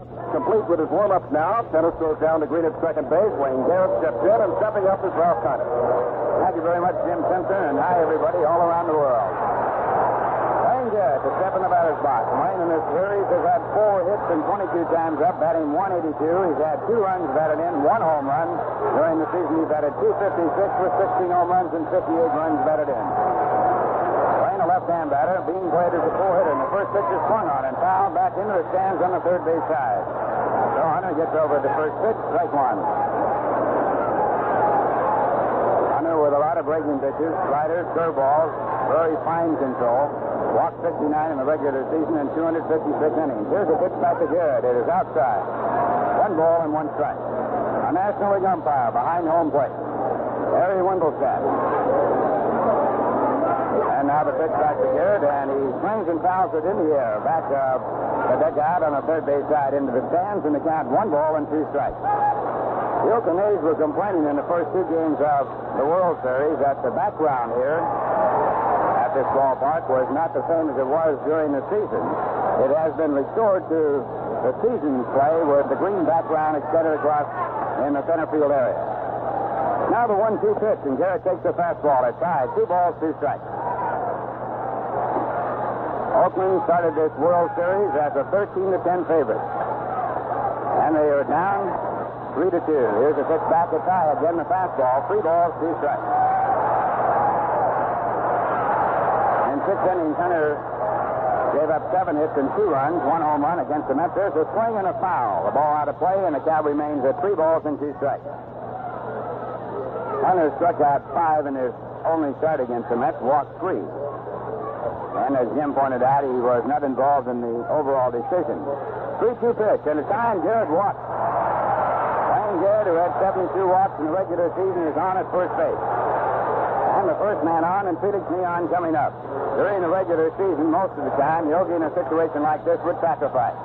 Complete with his warm-ups now. Tenace goes down to green at second base. Wayne Garrett steps in, and stepping up is Ralph Kiner. Thank you very much, Jim Simpson, and hi, everybody all around the world. Wayne Garrett to step in the batter's box. Wayne in this series has had four hits and 22 times up, batting 182. He's had two runs batted in, one home run. During the season, he's batted 256 with 16 home runs and 58 runs batted in. Left-hand batter, being played as a four-hitter, and the first pitch is swung on and fouled back into the stands on the third base side. So Hunter gets over the first pitch, strike one. Hunter with a lot of breaking pitches, sliders, curveballs, very fine control. Walked 59 in the regular season and 256 innings. Here's a pitch back to Garrett. It is outside. One ball and one strike. A National League umpire behind home plate. Harry Wendelstedt. And now the pitch back to Garrett, and he swings and fouls it in the air. Back uh, the dugout on the third base side into the stands, and the count one ball and two strikes. The Oakland A's were complaining in the first two games of the World Series that the background here at this ballpark was not the same as it was during the season. It has been restored to the season play with the green background extended across in the center field area. Now the one-two pitch, and Garrett takes the fastball at side. Two balls, two strikes. Oakland started this World Series as a 13 to 10 favorite. And they are down three to two. Here's a pitch back to tie again. The fastball, three balls, two strikes. In six innings, Hunter gave up seven hits and two runs, one home run against the Mets. There's a swing and a foul. The ball out of play, and the count remains at three balls and two strikes. Hunter struck out five in his only start against the Mets, walked three. And as Jim pointed out, he was not involved in the overall decision. 3-2 pitch, and it's time Garrett walked. Wayne Garrett, who had 72 walks in the regular season, is on at first base. And the first man on, and Felix Millan coming up. During the regular season, most of the time, Yogi in a situation like this would sacrifice.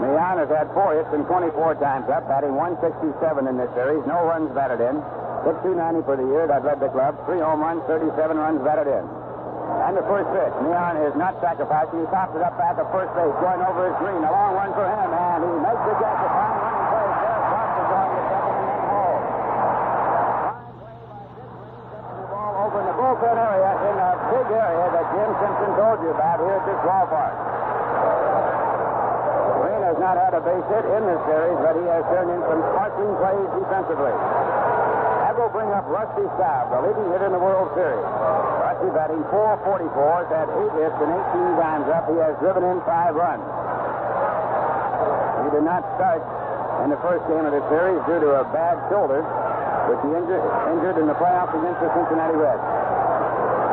Millan has had four hits and 24 times up, batting 167 in this series. No runs batted in. Hit 290 for the year. That led the club. Three home runs, 37 runs batted in. And the first pitch. Millan is not sacrificing. He pops it up at first base, going over his green. A long one for him, and he makes the catch. A home. The in the bullpen area in a big area that Jim Simpson told you ballpark. Green has not had a base hit in this series, but he has turned in some sparkling plays defensively. Will bring up Rusty Staub, the leading hitter in the World Series. Rusty batting 444, has had eight hits and 18 times up. He has driven in five runs. He did not start in the first game of the series due to a bad shoulder, which he injured, injured in the playoffs against the Cincinnati Reds.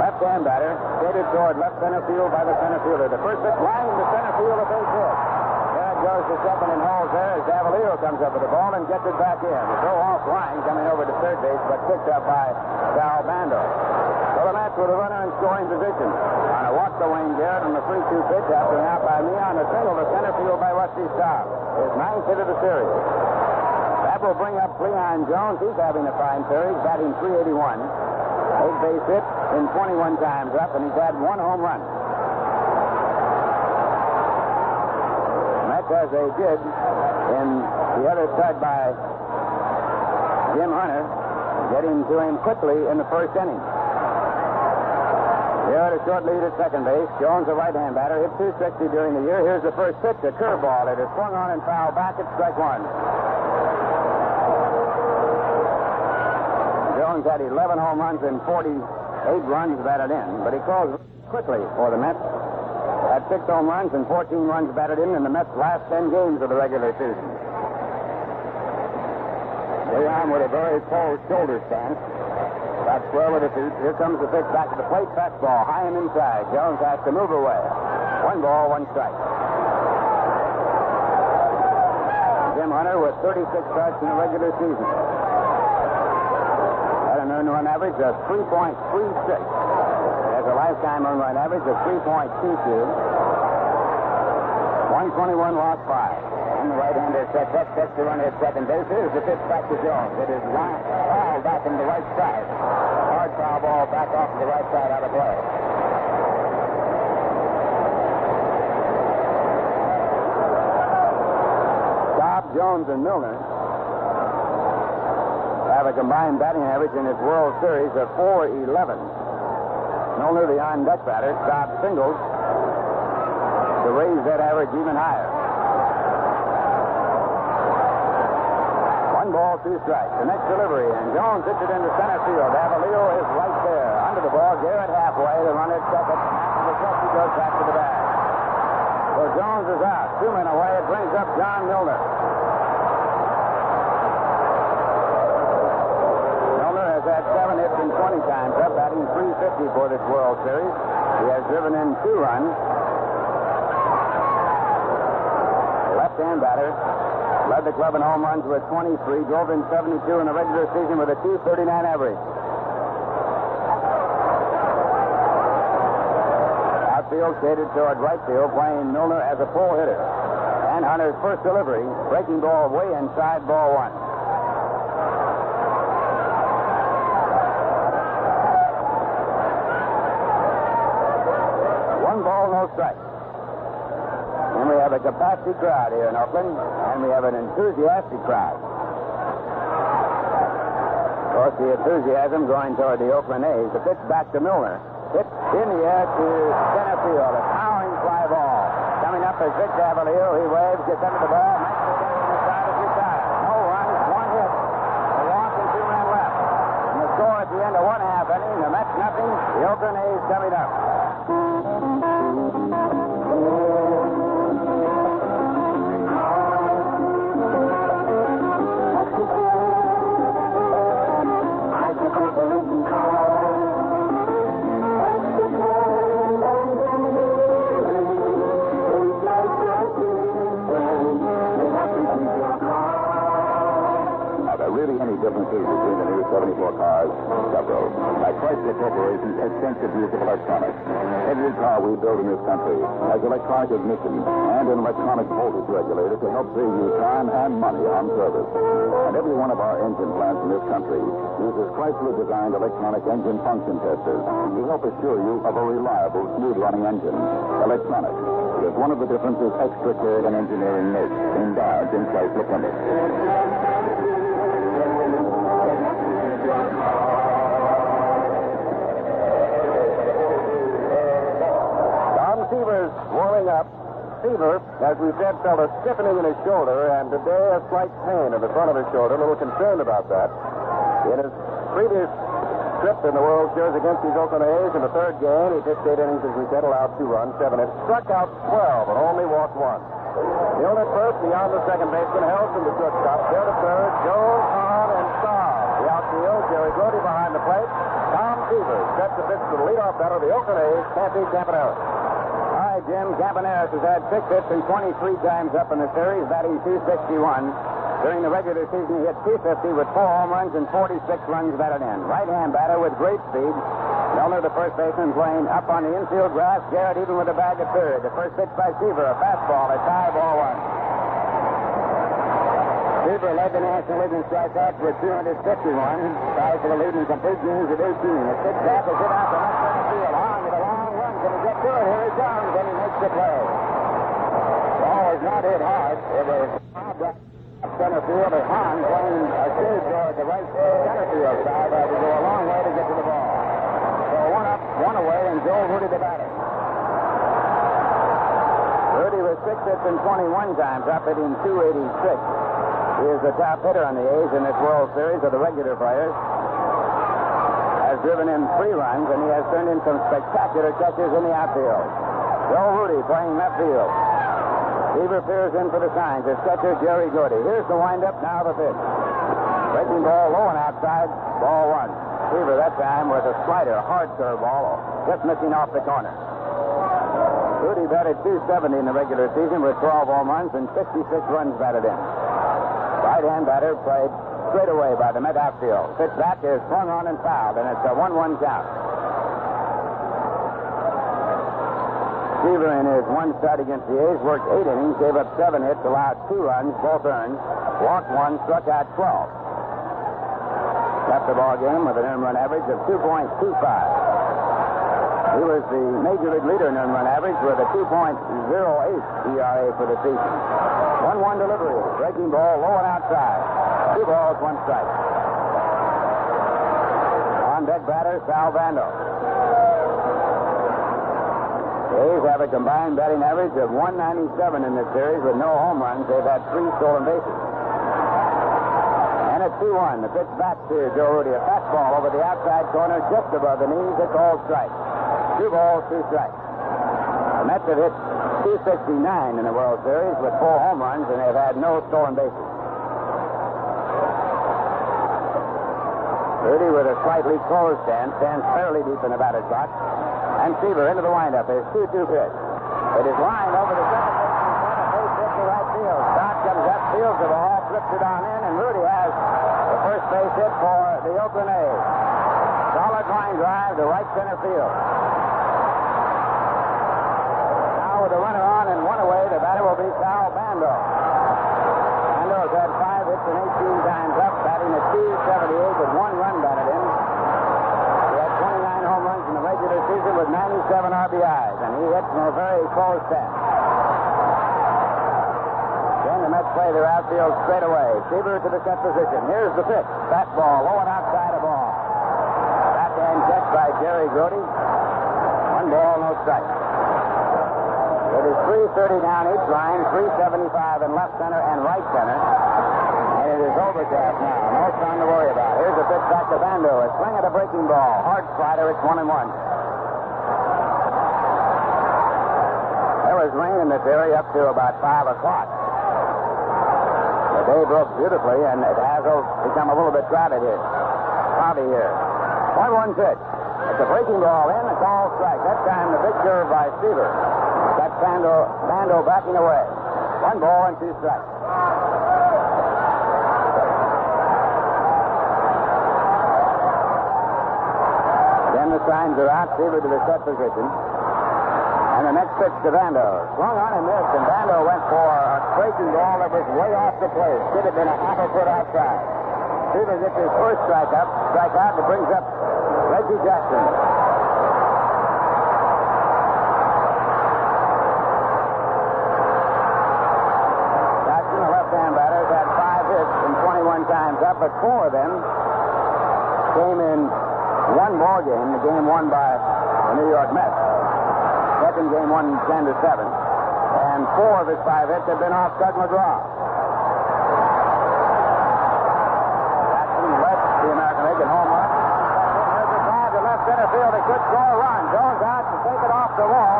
Left-hand batter, skated toward left center field by the center fielder. The first pitch line to center field, a base hit. Goes to second and holds there as Davalillo comes up with the ball and gets it back in. Throw off line coming over to third base, but picked up by Sal Bando. So the Mets with a runner in scoring position. On a walk to Wayne Garrett on the 3-2 pitch after an out by Millan, a single to center field by Rusty Staub. His ninth hit of the series. That will bring up Cleon Jones. He's having a fine series, batting 381. Eight base hits in 21 times up, and he's had one home run. Mets, as they did in the other start by Jim Hunter, getting to him quickly in the first inning. Here at a short lead at second base. Jones, a right-hand batter, hit 260 during the year. Here's the first pitch, a curveball. It is swung on and fouled back at strike one. Jones had 11 home runs and 48 runs batted in, but he closed quickly for the Mets. Had six home runs and 14 runs batted in in the Mets' last 10 games of the regular season. Cleon with a very full shoulder stance. That's 12 of the feet. Here comes the pitch back to the plate. Fastball high and inside. Jones has to move away. One ball, one strike. Jim Hunter with 36 strikes in the regular season run uh, average of 3.36. Has a lifetime home run average of 3.22. 121 lost five. And the right-hander sets up, sets the runner at second base. Here's the pitch back to Jones. It is line back in the right side. Hard foul ball back off to the right side out of play. Jones and Milner a combined batting average in this World Series of 411. Milner, the on deck batter, stopped singles to raise that average even higher. One ball, two strikes. The next delivery, and Jones hits it into center field. Davalillo is right there. Under the ball, Garrett halfway. The runner second. The catcher goes back to the bag. So Jones is out. Two men away. It brings up John Milner. Milner has had seven hits in 20 times up, batting 350 for this World Series. He has driven in two runs. Left-hand batter. Led the club in home runs with 23. Drove in 72 in the regular season with a 239 average. Outfield shaded toward right field, playing Milner as a pull hitter. And Hunter's first delivery, breaking ball way inside, ball. One ball, no strike. And we have a capacity crowd here in Oakland, and we have an enthusiastic crowd. Of course, the enthusiasm going toward the Oakland A's. The pitch back to Milner. Hit in the air to center field. A towering fly ball. Coming up is Vic Davalillo. He waves, gets under the ball. At the end of one half inning, the Mets nothing. The Oakland A's coming up. Any differences between the new 74 cars? Several. Like Chrysler Corporation's extensive use of electronics. Every car we build in this country has electronic ignition and an electronic voltage regulator to help save you time and money on service. And every one of our engine plants in this country uses Chrysler-designed electronic engine function testers to help assure you of a reliable, smooth-running engine. Electronic. Is one of the differences extra care and engineering makes in Dodge and Chrysler Plymouth. Up. As we said, felt a stiffening in his shoulder, and today a slight pain in the front of his shoulder. A little concerned about that. In his previous trip in the World Series against these Oakland A's in the third game, he pitched eight innings, as we said, allowed two runs, seven hits, struck out 12, and only walked one. Hill at first, beyond the second baseman, held from the shortstop. There to third, Jones on and Staub. The outfield, Jerry Grote behind the plate. Tom Seaver set to pitch to the leadoff batter of the Oakland A's, Kathy Campaneris. Right, Jim. Campaneris has had six hits and 23 times up in the series, batting 261. During the regular season, he hit 250 with four home runs and 46 runs batted in. Right-hand batter with great speed. Milner, the first baseman, playing up on the infield grass. Garrett even with a bag at third. The first pitch by Seaver, a fastball, a tie ball one. Seaver led the National League in strikeouts with 251. Tied for the lead in complete games with 18. A six back is hit out the left field. On with a long run. Can he get to it? Here he comes, and he makes the play. Ball was not hit hard. It was up center field, and Hahn playing a shade toward the right center field side. Had to go a long way to get to the ball. So one up, one away, and Joe Rudi the batter. Rudi was six hits and 21 times, up hitting 286. He is the top hitter on the A's in this World Series of the regular players. Has driven in three runs, and he has turned in some spectacular catches in the outfield. Joe Rudi playing left field. Seaver peers in for the signs. His catcher, Jerry Grote. Here's the windup, now the pitch. Breaking ball low and outside, ball one. Seaver that time with a slider, hard curve ball, just missing off the corner. Rudi batted 270 in the regular season with 12 home runs and 66 runs batted in. Right-hand batter played straight away by the Met outfield. Pitch back is swung on and fouled, and it's a 1-1 count. Seaver in his one start against the A's worked eight innings, gave up seven hits, allowed two runs, both earned, walked one, struck out 12. Left the ball game with an earned run average of 2.25. He was the major league leader in earned run average with a 2.08 ERA for the season. 1-1 delivery. Breaking ball low and outside. Two balls, one strike. On deck batter, Sal Bando. A's have a combined batting average of 197 in this series with no home runs. They've had three stolen bases. And at 2-1, the pitch back to Joe Rudi. A fastball over the outside corner just above the knees. It's all strike. Two balls, two strikes. The Mets have hit 269 in the World Series with four home runs, and they've had no stolen bases. Rudi with a slightly closed stance, stands fairly deep in the batter's box. And Seaver into the windup. His 2 2 pitch. It is lined over the second base, hit to right field. Scott comes up, fields the ball, flips it on in, and Rudi has the first base hit for the Oakland A's. Solid line drive to right center field. Now with a runner on and one away, the batter will be Sal Bando. Has had five hits and 18 times up, batting at 278 with one run batted in. He had 29 home runs in the regular season with 97 RBIs, and he hits from a very close stance. Then the Mets play their outfield straight away. Seaver to the set position. Here's the pitch. Fastball, low and outside of ball. Backhand catch by Jerry Grote. One ball, no strike. It is 330 down each line, 375 in left center and right center. And it is overcast now. No time to worry about. Here's a pitch back to Bando. A swing at a breaking ball. Hard slider. It's one and one. There was rain in this area up to about 5 o'clock. The day broke beautifully, and it has become a little bit crowded here. Cloudy here. One one pitch. It's a breaking ball in. It's all strike. That time the big curve by Seaver. Got Bando, Bando backing away. One ball and two strikes. Then the signs are out. Seaver to the set position. And the next pitch to Bando. Swung on and missed, and Bando went for a breaking ball that was way off the plate. Should have been a half a foot outside. Seaver gets his first strike up, strike out, and brings up Reggie. Jackson, the left-hand batter, has had five hits and 21 times up, but four of them came in one ball game, the game won by the New York Mets. Second game won 10 to 7. And four of his five hits have been off Tug McGraw. Jackson left the American League at home run. There's a drive to left center field. It could score run. Jones out to take it off the wall.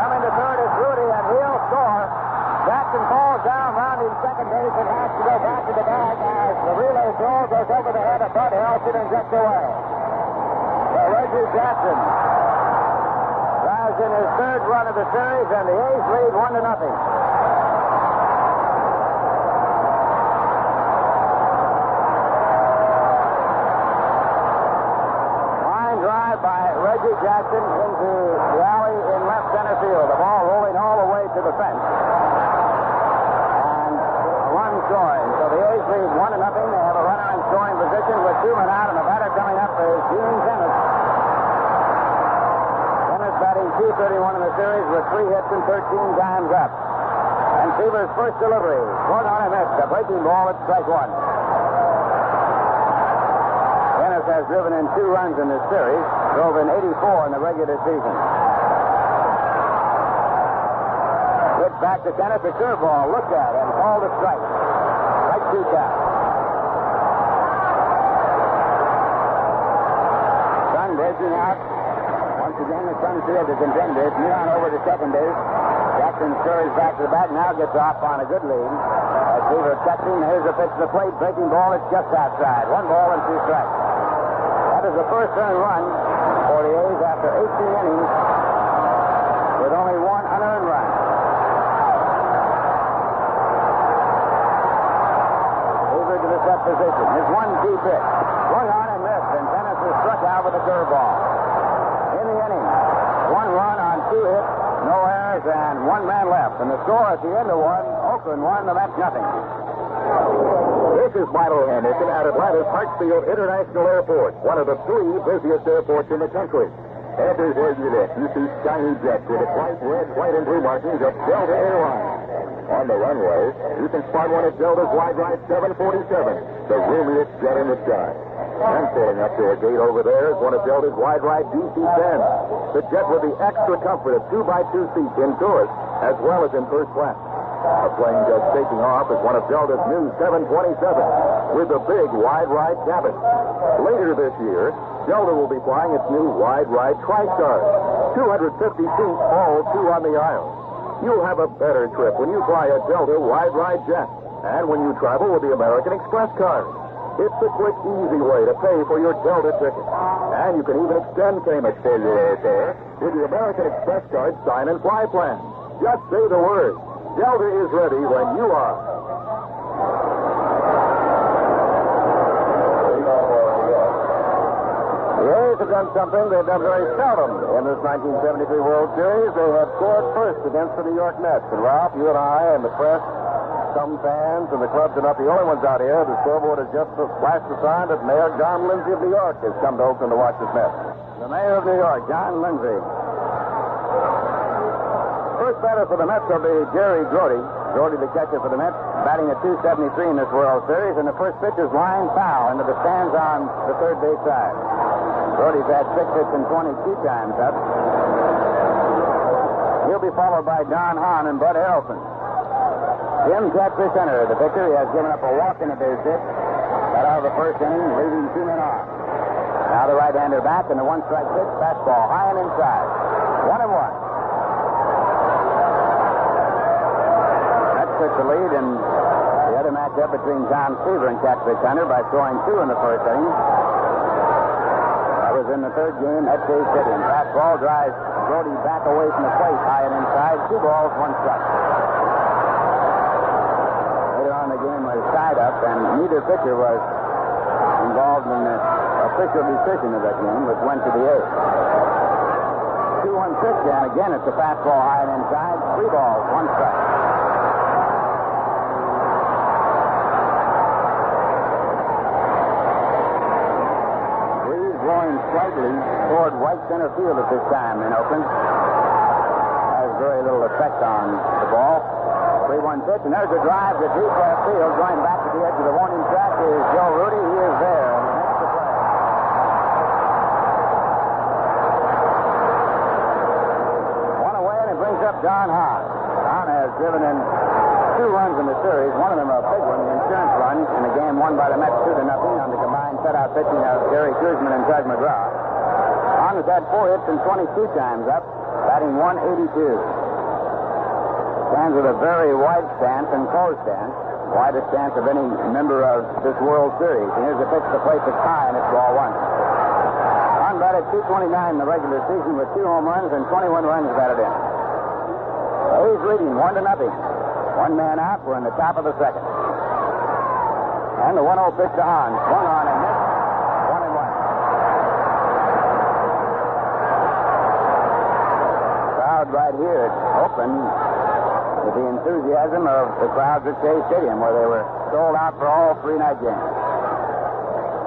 Coming to third is Rudi, and he'll score. Jackson falls down, rounding second base, and has to go back to the bag as the relay throw goes over the head of Bud Harrelson and gets away. So Reggie Jackson drives in his third run of the series, and the A's lead one to nothing. Line drive by Reggie Jackson into the alley in left center field. The ball rolling all the way to the fence. And run scoring. So the A's lead one to nothing. They have a runner in scoring position with two men out, and the batter coming up is Gene Tenace. Tenace batting 231 in the series with three hits and 13 times up. And Seaver's first delivery. Swung on and missed. A breaking ball at strike one. Tenace has driven in two runs in this series, drove in 84 in the regular season. Hit back to Tenace, a curveball, looked at and called a strike. Strike two count. Sun breaking out. Once again, the Sun field to contend it. Millan over to second base. Jackson scurries back to the back, now gets off on a good lead. As Seaver catching, here's a pitch to the plate, breaking ball, it's just outside. One ball and two strikes. That is the first earned run for the A's after 18 innings with only one unearned run. Position. His one-two pitch. Swung on and missed, and Tenace is struck out with a curveball. In the inning, one run on two hits, no errors, and one man left. And the score at the end of one, Oakland won, the Mets nothing. This is Milo Henderson at Atlanta's Hartsfield International Airport, one of the three busiest airports in the country. Enters Edgelet. You see shiny jets with white, red, white, and blue markings of Delta Airlines. On the runway, you can spot one of Delta's wide ride 747, the roomiest jet in the sky. And pulling up to a gate over there is one of Delta's wide ride DC-10, the jet with the extra comfort of two by two seats in tourist as well as in first class. A plane just taking off is one of Delta's new 727 with a big wide ride cabin. Later this year, Delta will be flying its new wide ride TriStar. 250 seats, all two on the aisle. You'll have a better trip when you fly a Delta wide ride jet and when you travel with the American Express card. It's a quick, easy way to pay for your Delta ticket. And you can even extend payments for your airfare with the American Express card sign and fly plan. Just say the word. Delta is ready when you are. The have done something they've done very seldom in this 1973 World Series. They have scored first against the New York Mets. And Ralph, you and I and the press, some fans and the clubs are not the only ones out here. The scoreboard has just flashed the sign that Mayor John Lindsay of New York has come to Oakland to watch this Mets. The mayor of New York, John Lindsay. First batter for the Mets will be Jerry Grote. Grote, the catcher for the Mets, batting at 273 in this World Series, and the first pitch is line foul into the stands on the third base side. Grote's had six hits and 22 times up. He'll be followed by Don Hahn and Bud Harrelson. Jim Kepler, center, the pitcher, he has given up a walk in a base hit. Got out of the first inning, leaving two men off. Now the right-hander back, and the one-strike pitch, fastball high and inside. One and one. That took the lead in the other matchup between John Seaver and Catfish Hunter by throwing two in the first inning. In the third game at Shea Stadium. Fastball drives Grote back away from the plate, high and inside. Two balls, one strike. Later on, the game was tied up, and neither pitcher was involved in the official decision of that game, which went to the A's. 2 1 6, and again it's a fastball high and inside. Three balls, one strike. Breeze blowing slightly toward right center field at this time in Oakland. Has very little effect on the ball. 3 1 pitch, and there's a drive to deep left field. Going back to the edge of the warning track is Joe Rudi. He is there. One away, and it brings up Don Hahn. Hahn has driven in two runs in the series, one of them a big one, the insurance run, in a game won by the Mets 2 to nothing on the combined shutout pitching of Jerry Koosman and Tug McGraw. Hahn has had four hits and 22 times up, batting 182. Stands with a very wide stance and closed stance. Widest stance of any member of this World Series. And here's a pitch to place that's high, and it's ball one. Hahn batted 229 in the regular season with two home runs and 21 runs batted in. A's leading one to nothing. One man out. We're in the top of the second. And the 1-0 pitch to Hahn. Swung on and missed. One and one. Crowd right here at Oakland with the enthusiasm of the crowds at Shea Stadium where they were sold out for all three night games.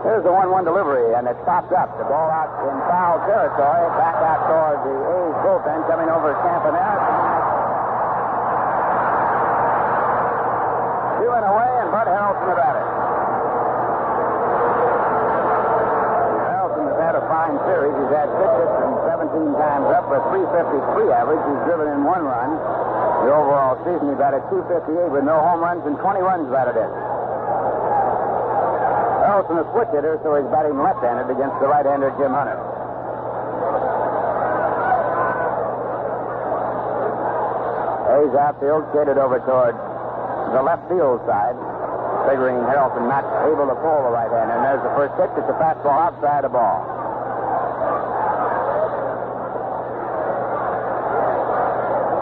Here's the 1-1 delivery, and it stops up. The ball out in foul territory, back out toward the A's bullpen, coming over Campaneris. And away, and Bud Harrelson the batter. Harrelson has had a fine series. He's had six hits and 17 times up a 353 average. He's driven in one run. The overall season, he batted 258 with no home runs and 20 runs batted in. Harrelson a switch hitter, so he's batting left-handed against the right-hander Jim Hunter. A's outfield skated over toward the left field side, figuring Harrelson not able to pull the right-hander. And there's the first pitch. It's a fastball outside the ball.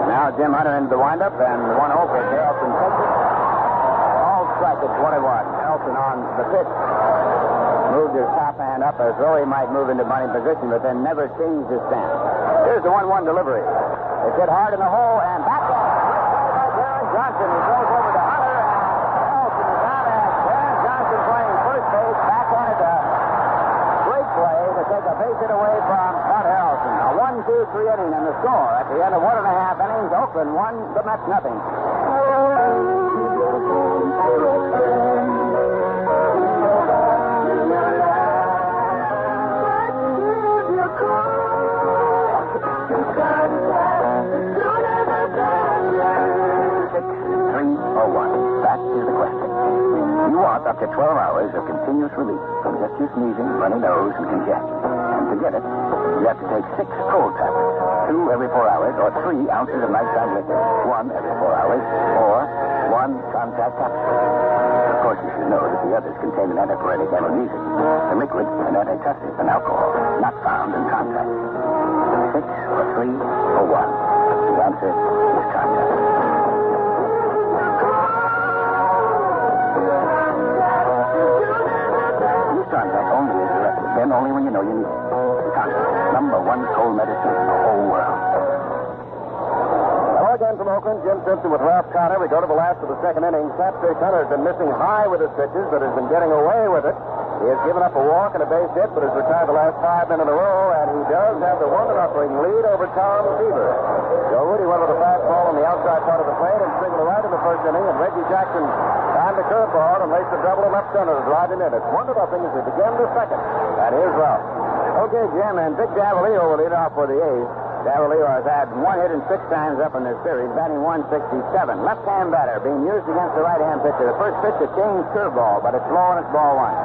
Now Jim Hunter into the windup, and the 1 0 pitch. Harrelson takes it. All strike at 21. Harrelson on the pitch. Moved his top hand up as though he might move into bunting position, but then never changed his stance. Here's the 1 1 delivery. It's hit hard in the hole, and back Deron Johnson. He goes over to Hunter, and Harrelson is out, and Deron Johnson playing first base, backhanded uh, a great play to take a base hit away from Bud Harrelson. A one, two, three inning, and the score at the end of one and a half innings, Oakland one, the Mets nothing. To 12 hours of continuous relief from just your sneezing, runny nose, and congestion. And to get it, you have to take six cold tablets. Two every four hours, or three ounces of nighttime liquor. One every four hours, or one Contac capsule. Of course, you should know that the others contain an antipyretic analgesic. The liquid, an antitussive, and alcohol, not found in Contac. Six or three or one. The answer is Contac. Contact only then only when you know you need it. Contac, number one cold medicine in the whole world. Hello again from Oakland. Jim Simpson with Ralph Kiner. We go to the last of the second inning. Catfish Hunter has been missing high with his pitches, but has been getting away with it. He has given up a walk and a base hit, but has retired the last five men in a row, and he does have the one nothing lead over Tom Seaver. Joe Rudi went with a fastball on the outside part of the plate and singled right in the first inning, and Reggie Jackson timed the curveball and laced a double in left center to him in. It's one to nothing as we begin the second. And here's Ralph. Okay, Jim, and Vic Davalillo will lead off for the A's. Davalillo has had one hit and six times up in this series, batting 167. Left-hand batter being used against the right-hand pitcher. The first pitch, a changed curveball, but it's low and it's ball one.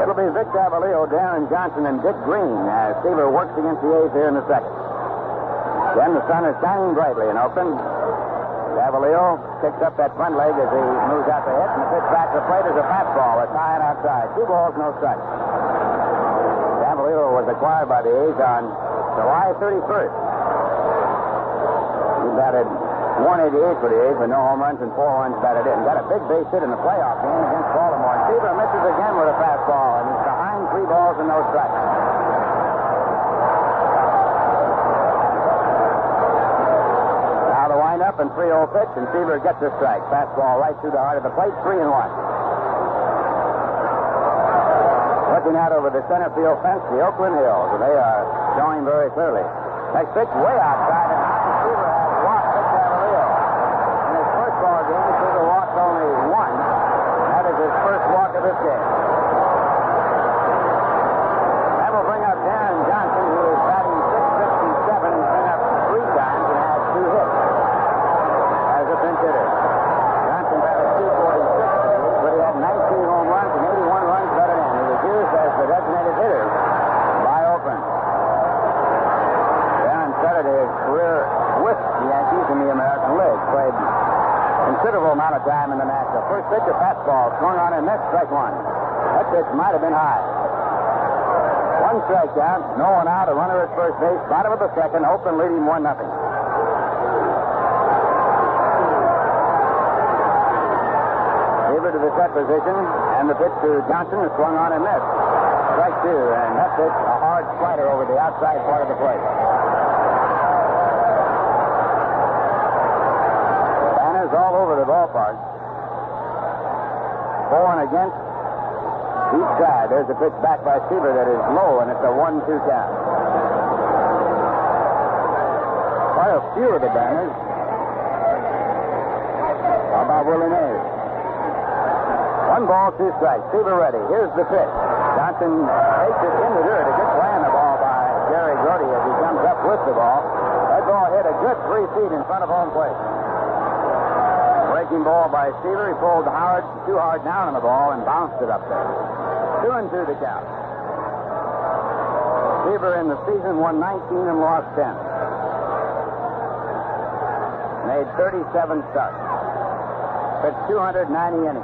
It'll be Vic Davalillo, Deron Johnson, and Dick Green as Seaver works against the A's here in the second. Then the sun is shining brightly in Oakland. Davalillo picks up that front leg as he moves out to hit, and pitch back to the plate is a fastball. It's high and outside. Two balls, no strikes. Davalillo was acquired by the A's on July 31st. He batted 188 for the A's with no home runs and four runs batted in. Got a big base hit in the playoff game against Baltimore. Seaver misses again with a fastball, and he's behind three balls and no strikes. And 3-0 pitch, and Seaver gets a strike. Fastball right through the heart of the plate, three and one. Looking out over the center field fence, the Oakland Hills, and they are showing very clearly. Next pitch way outside, and Howard Seaver has walked Vic. In his first ball game, Seaver walked only one. That is his first walk of this game. That will bring up Deron Johnson, who is batting 667 and been up three times and has two hits as a pinch hitter. Johnson batted 246, but he had 19 home runs and 81 runs batted in. He was used as the designated hitter by Oakland. Deron started his career with the Yankees in the American League. Played considerable amount of time in the National. First pitch, a fastball swung on and missed strike one. Might have been high. One strikeout, no one out, a runner at first base, bottom of the second, Oakland leading one nothing. Seaver to the set position, and the pitch to Johnson is swung on and missed. Strike two, and that pitch, a hard slider over the outside part of the plate. Banners all over the ballpark. For and against each side. There's a pitch back by Seaver that is low, and it's a one-two count. Quite a few of the banners. How about Willie Mays? One ball, two strikes. Seaver ready. Here's the pitch. Johnson takes it in the dirt. A good play on the ball by Jerry Grote as he comes up with the ball. That ball hit a good three feet in front of home plate. Breaking ball by Seaver. He pulled hard, too hard down on the ball and bounced it up there. Two and two to count. Seaver in the season won 19 and lost 10. Made 37 starts. Pitched 290 innings.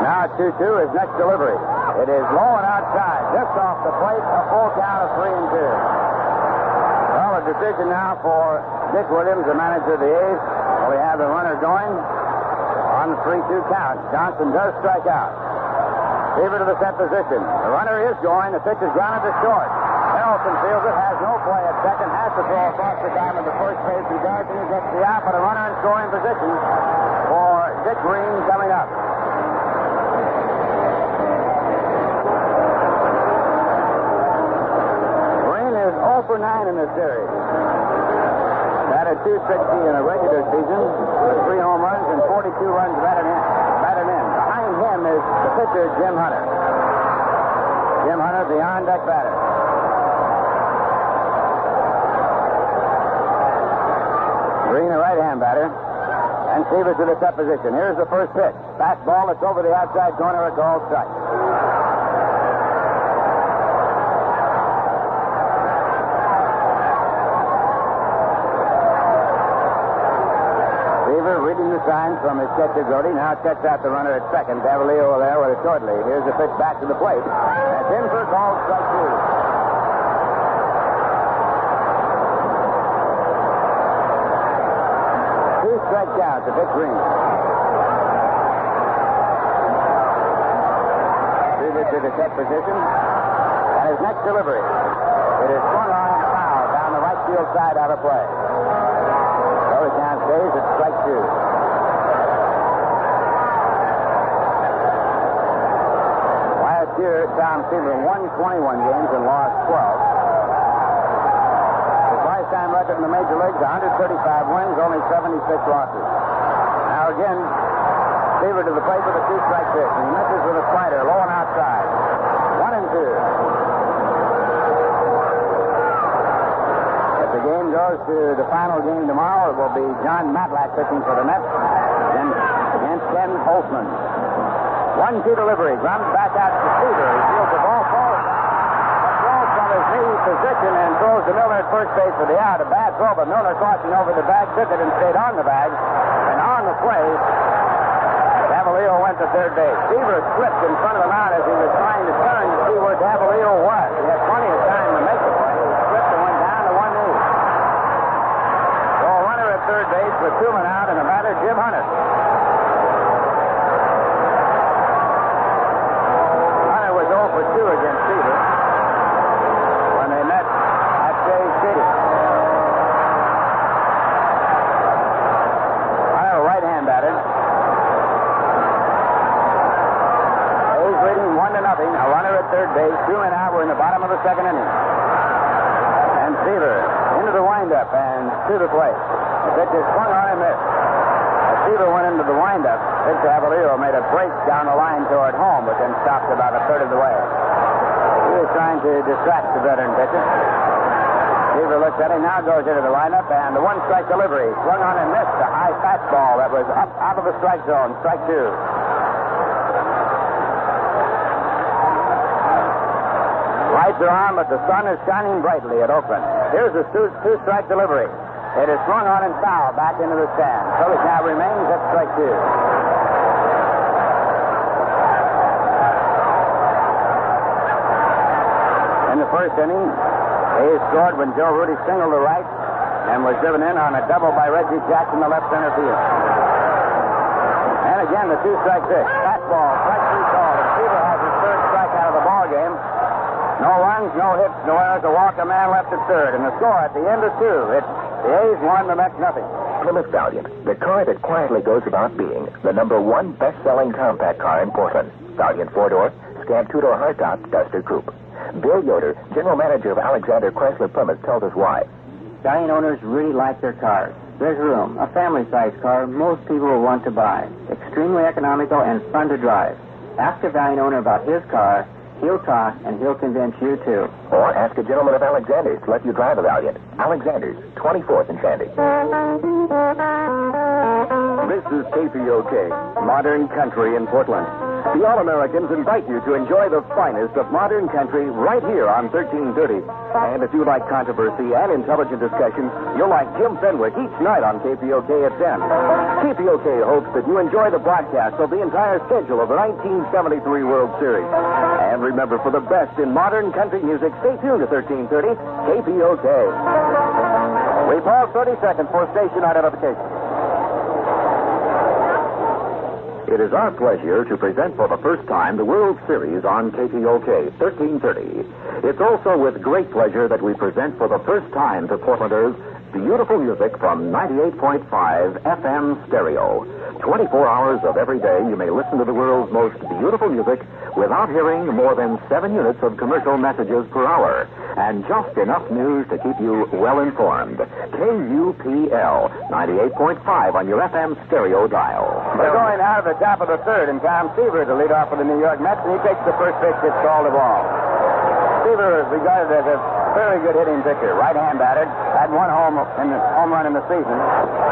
Now 2 2 is next delivery. It is low and outside, just off the plate, a full count of 3 and 2. Well, a decision now for Dick Williams, the manager of the A's. We have the runner going on the 3 2 count. Johnson does strike out. Seaver to the set position. The runner is going. The pitch is grounded to short. Harrelson fields it, has no play at second, has to throw across the diamond to first base. And he gets the out, but a runner in scoring position for Dick Green coming up. Green is 0 for 9 in this series. Batted 260 in a regular season with three home runs and 42 runs batted in. Batted in. Behind him is the pitcher, Jim Hunter. Jim Hunter, the on-deck batter. Green, a right-hand batter. And Seaver to the set position. Here's the first pitch. Fastball that's over the outside corner, a called strike. Seaver reading the signs from his catcher, Grote. Now checks out the runner at second. Davalillo there with a short. Here's the pitch back to the plate. That's in for a called strike two. Two strike counts to Dick Green. Seaver to the set position. And his next delivery. It is swung on and foul down the right field side out of play. Count stays at strike two. Last year, Tom Seaver won 21 games and lost 12. His lifetime record in the major leagues, 135 wins, only 76 losses. Now again, Seaver to the plate with a two-strike pitch. And he misses with a slider, low and outside. One and two. If the game goes to the final game tomorrow, it will be Jon Matlack pitching for the Mets against, Ken Holtzman. One-two delivery. Ground back out to Seaver. He fields the ball forward. Throws from his knee position and throws to Milner at first base for the out. A bad throw, but Milner crossing over the bag, took it and stayed on the bag. And on the play, Davalillo went to third base. Seaver slipped in front of the mound as he was trying to turn to see where Davalillo was. He had plenty of time to make the play. He slipped and went down to one knee. So a runner at third base with two men out and a batter, Jim Hunter. For 2 against Seaver when they met at Shea Stadium. Hunter, a right-hand batter. A's leading one to nothing. A runner at third base. Two men out. We're in the bottom of the second inning. And Seaver into the windup and to the plate. The pitch is swung on and missed. Seaver went into the windup, Sid Davalillo made a break down the line toward home, but then stopped about a third of the way. He was trying to distract the veteran pitcher. Seaver looks at him, now goes into the lineup, and the one strike delivery. Swung on and missed a high fastball that was up out of the strike zone. Strike two. Lights are on, but the sun is shining brightly at Oakland. Here's the two, two strike delivery. It is swung on and foul back into the stand. So the count remains at strike two. In the first inning, A's scored when Joe Rudi singled to right and was driven in on a double by Reggie Jackson, the left center field. And again, the two strike pitch. Fastball, strike three call. Seaver has his third strikeout of the ball game. No runs, no hits, no errors, a walk, a man left at third. And the score at the end of two, it's the A's one, the Mets nothing. Plymouth Valiant, the car that quietly goes about being the number one best-selling compact car in Portland. Valiant four-door, scamp two-door hardtop, Duster Coupe. Bill Yoder, general manager of Alexander Chrysler Plymouth, tells us why. Valiant owners really like their cars. There's room. A family-sized car most people will want to buy. Extremely economical and fun to drive. Ask a Valiant owner about his car. He'll talk, and he'll convince you, too. Or ask a gentleman of Alexander's to let you drive a Valiant. Alexander's, 24th and Sandy. This is KPOK, Modern Country in Portland. The All Americans invite you to enjoy the finest of modern country right here on 1330. And if you like controversy and intelligent discussion, you'll like Jim Fenwick each night on KPOK at 10. KPOK hopes that you enjoy the broadcast of the entire schedule of the 1973 World Series. And remember, for the best in modern country music, stay tuned to 1330 KPOK. We pause 30 seconds for station identification. It is our pleasure to present for the first time the World Series on KPOK 1330. It's also with great pleasure that we present for the first time to Portlanders beautiful music from 98.5 FM stereo. 24 hours of every day, you may listen to the world's most beautiful music without hearing more than seven units of commercial messages per hour, and just enough news to keep you well informed. KUPL 98.5 on your FM stereo dial. We're going out of the top of the third, and Tom Seaver to lead off for the New York Mets, and he takes the first pitch that's called a ball. Seaver is regarded as a very good hitting pitcher, right-hand batter. Had one home in the, home run in the season.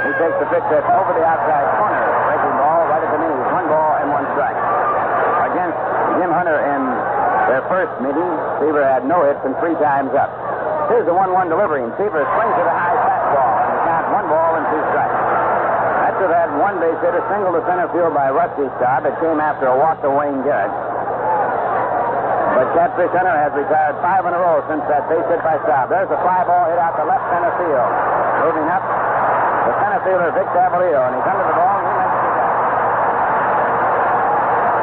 He takes the pitch that's over the outside corner, breaking ball right at the knees. One ball and one strike. Against Jim Hunter in their first meeting, Seaver had no hits and three times up. Here's the 1-1 delivery, and Seaver swings to the high fastball, and the count one ball and two strikes. Have had one base hit, a single to center field by Rusty Staub. It came after a walk to Wayne Garrett. But Catfish Hunter has retired five in a row since that base hit by Staub. There's a fly ball hit out to left center field. Moving up, the center fielder, Vic Davalillo, and he's under the ball.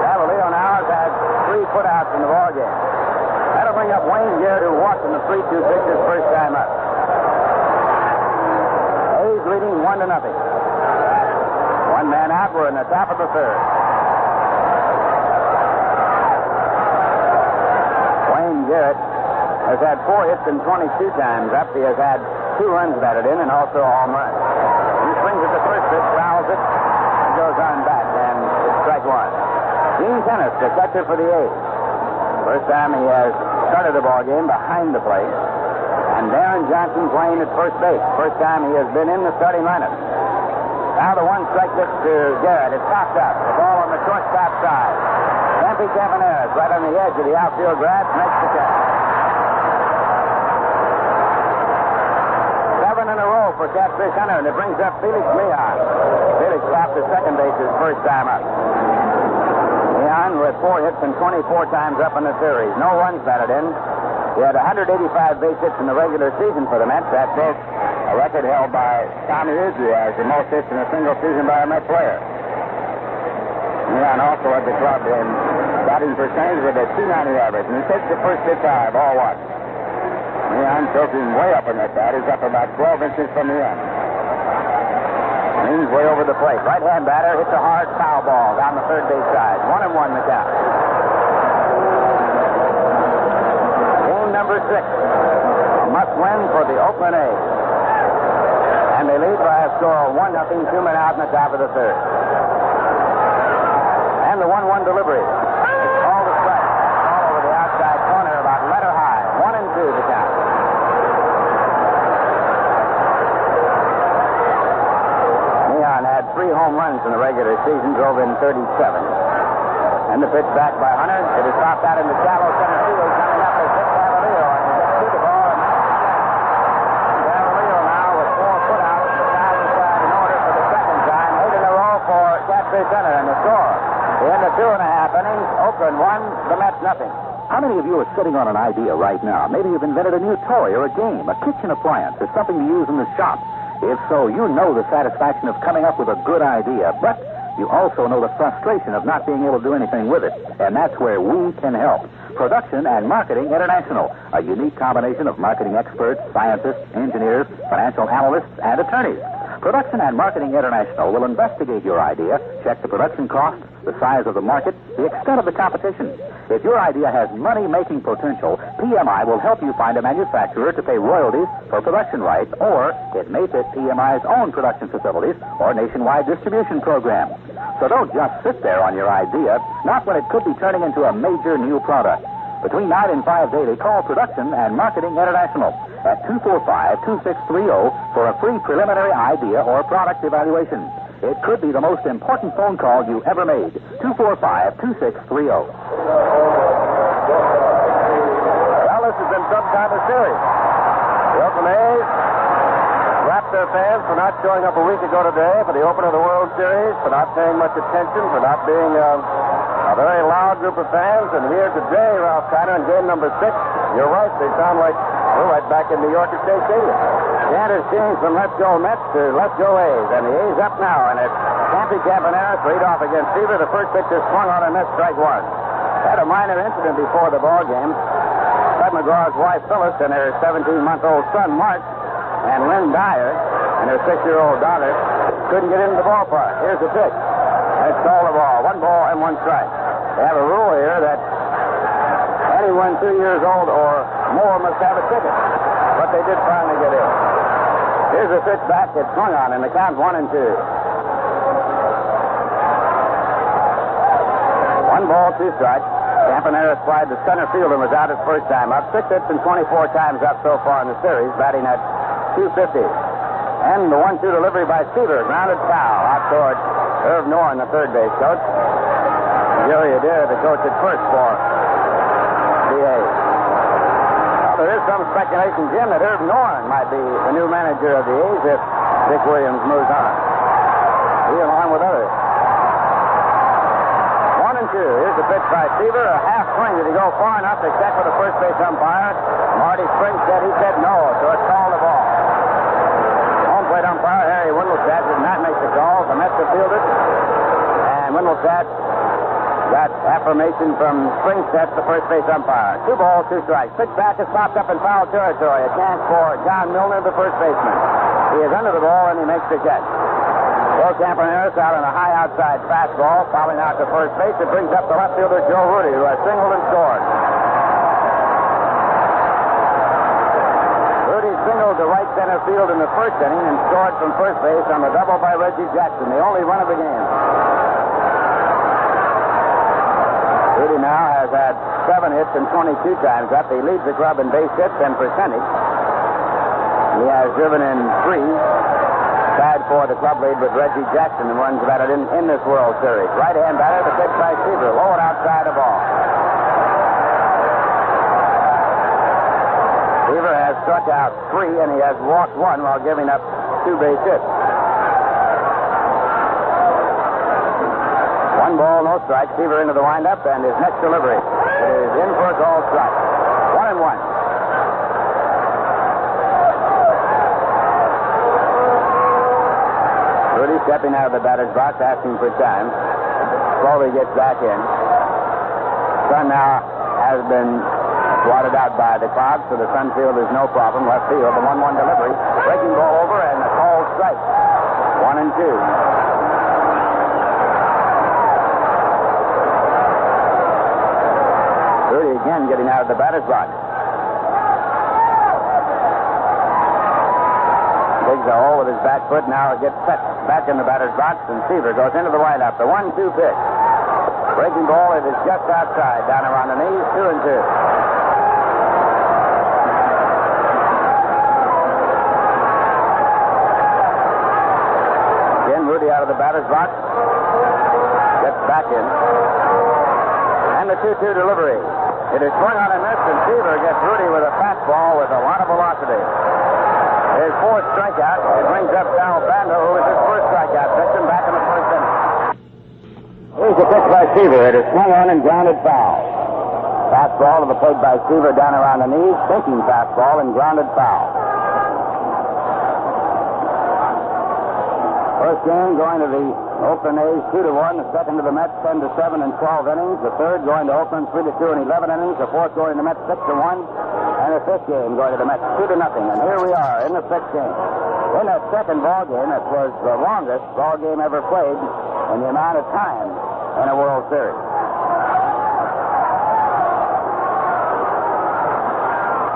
Davalillo now has had three putouts in the ball game. That'll bring up Wayne Garrett, who walked in the 3-2 pitch his first time up. A's leading one to nothing. One man out. We're in the top of the third. Garrett has had four hits in 22 times up. He has had two runs batted in and also a home run. He swings at the first pitch, fouls it, and goes on back, and it's strike one. Gene Tenace, the catcher for the A's. First time he has started the ball game behind the plate. And Deron Johnson playing at first base. First time he has been in the starting lineup. Now the one strike pitch uh, to Garrett. It's popped up. The ball on the shortstop side. Campy Campaneris right on the edge of the outfield grass makes the catch. Seven in a row for Catfish Hunter, and it brings up Felix Millan. Felix stopped the second base his first time up. Millan with four hits and 24 times up in the series. No runs batted in. He had 185 base hits in the regular season for the Mets. That's broke record held by Tommy Rizzi as the most hits in a single season by a Met player. Millan also led the club in batting percentage with a 290 average. And he takes the first pitch high, ball one. Millan tilting way up in that bat. He's up about 12 inches from the end. Leans way over the plate. Right hand batter hits a hard foul ball down the third base side. One and one the count. Game number six. Must win for the Oakland A's. And they lead by a score of 1 nothing, two men out in the top of the third. And the 1 1 delivery. It's called a strike. Ball over the outside corner about letter high. One and two the count. Millan had three home runs in the regular season, drove in 37. And the pitch back by Hunter. It is popped out in the shallow center field. Coming Hunter and the score. The end of two and a half innings. Oakland one, the Mets nothing. How many of you are sitting on an idea right now? Maybe you've invented a new toy or a game, a kitchen appliance, or something to use in the shop. If so, you know the satisfaction of coming up with a good idea, but you also know the frustration of not being able to do anything with it. And that's where we can help. Production and Marketing International, a unique combination of marketing experts, scientists, engineers, financial analysts, and attorneys. Production and Marketing International will investigate your idea, check the production costs, the size of the market, the extent of the competition. If your idea has money making potential, PMI will help you find a manufacturer to pay royalties for production rights, or it may fit PMI's own production facilities or nationwide distribution program. So don't just sit there on your idea, not when it could be turning into a major new product. Between 9 and 5 daily, call Production and Marketing International at 245-2630 for a free preliminary idea or product evaluation. It could be the most important phone call you ever made. 245-2630. Well, this has been some kind of series. The Oakland A's wrapped their fans for not showing up a week ago today for the opener of the World Series, for not paying much attention, for not being uh, a very loud group of fans. And here today, Ralph Kiner, in game number six, you're right, they sound like we're right back in New York at State Stadium. Chant has changed from Let's Go Mets to Let's Go A's, and the A's up now, and it's Campy Campaneris lead off against Seaver. The first pitch is swung on and missed strike one. Had a minor incident before the ball game. Tug McGraw's wife Phyllis and her 17-month-old son Mark and Lynn Dyer and her six-year-old daughter couldn't get into the ballpark. Here's the pitch. Let's call the ball. One ball and one strike. They have a rule here that anyone two years old or more must have a ticket. But they did finally get in. Here's a pitch back that's swung on in the count one and two. One ball, two strikes. Campaneris flied the center fielder was out his first time up. Six hits and 24 times up so far in the series, batting at 250. And the one-two delivery by Seaver, grounded foul out toward Irv Noren, the third base coach. Jerry Adair, the coach at first for the A's. There is some speculation, Jim, that Irv Noren might be the new manager of the A's if Dick Williams moves on. He along with others. One and two. Here's the pitch by Seaver. A half swing. Did he go far enough to check with the first base umpire? Marty Springs said he said no, so it's called the ball. Home plate umpire Harry Wendelstedt did not make the call. The Mets have fielded. And Wendelstedt got affirmation from Springstead, the first base umpire. Two balls, two strikes. Pitch back is popped up in foul territory. A chance for John Milner, the first baseman. He is under the ball and he makes the catch. Bill Campaneris out on a high outside fastball, fouling out to first base. It brings up the left fielder Joe Rudi, who has singled and scored. Rudy singled to right center field in the first inning and scored from first base on the double by Reggie Jackson, the only run of the game. Rudi now has had seven hits and 22 times up. He leads the club in base hits and percentage. He has driven in three tied for the club lead with Reggie Jackson, the ones batted in, in this World Series. Right hand batter, the pitch by Seaver, low and outside the ball. Seaver has struck out three, and he has walked one while giving up two base hits. One ball, no strike. Seaver into the windup, and his next delivery is in for a call strike. One and one. Rudi stepping out of the batter's box, asking for time. Slowly gets back in. Sun now has been swatted out by the cloud, so the sun field is no problem. Left field, the 1 1 delivery. Breaking ball over and a call strike. One and two. Rudi again getting out of the batter's box. Digs a hole with his back foot. Now it gets set back in the batter's box, and Seaver goes into the windup. The one-two pitch. Breaking ball. It is just outside, down around the knees. Two and two. Again, Rudi out of the batter's box. Gets back in. And the 2-2 delivery. It is swung on and missed, and Seaver gets Rudi with a fastball with a lot of velocity. His fourth strikeout. It brings up Sal Bando, who is his first strikeout. Sets him back in the first inning. Here's the pitch by Seaver. It is swung on and grounded foul. Fastball to the plate by Seaver down around the knees. Sinking fastball and grounded foul. First game going to the Oakland A's 2 to 1. The second to the Mets 10 to 7 in 12 innings. The third going to Oakland 3 to 2 in 11 innings. The fourth going to the Mets 6 to 1. And the fifth game going to the Mets 2 to nothing. And here we are in the sixth game. In that second ball game, it was the longest ball game ever played in the amount of time in a World Series.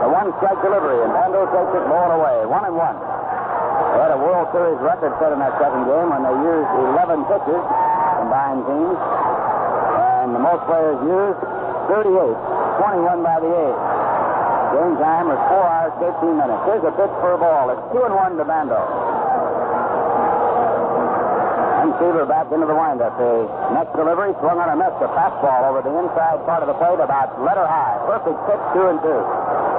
The one strike delivery, and Bando takes it blown away. One and one. Had a World Series record set in that second game when they used 11 pitches, combined teams. And the most players used 38, 21 by the A's. Game time was 4 hours, 15 minutes. Here's a pitch for a ball. It's 2 and 1 to Bando. And Seaver back into the windup. The next delivery swung on a miss. A fastball over the inside part of the plate about letter high. Perfect pitch, 2 and 2.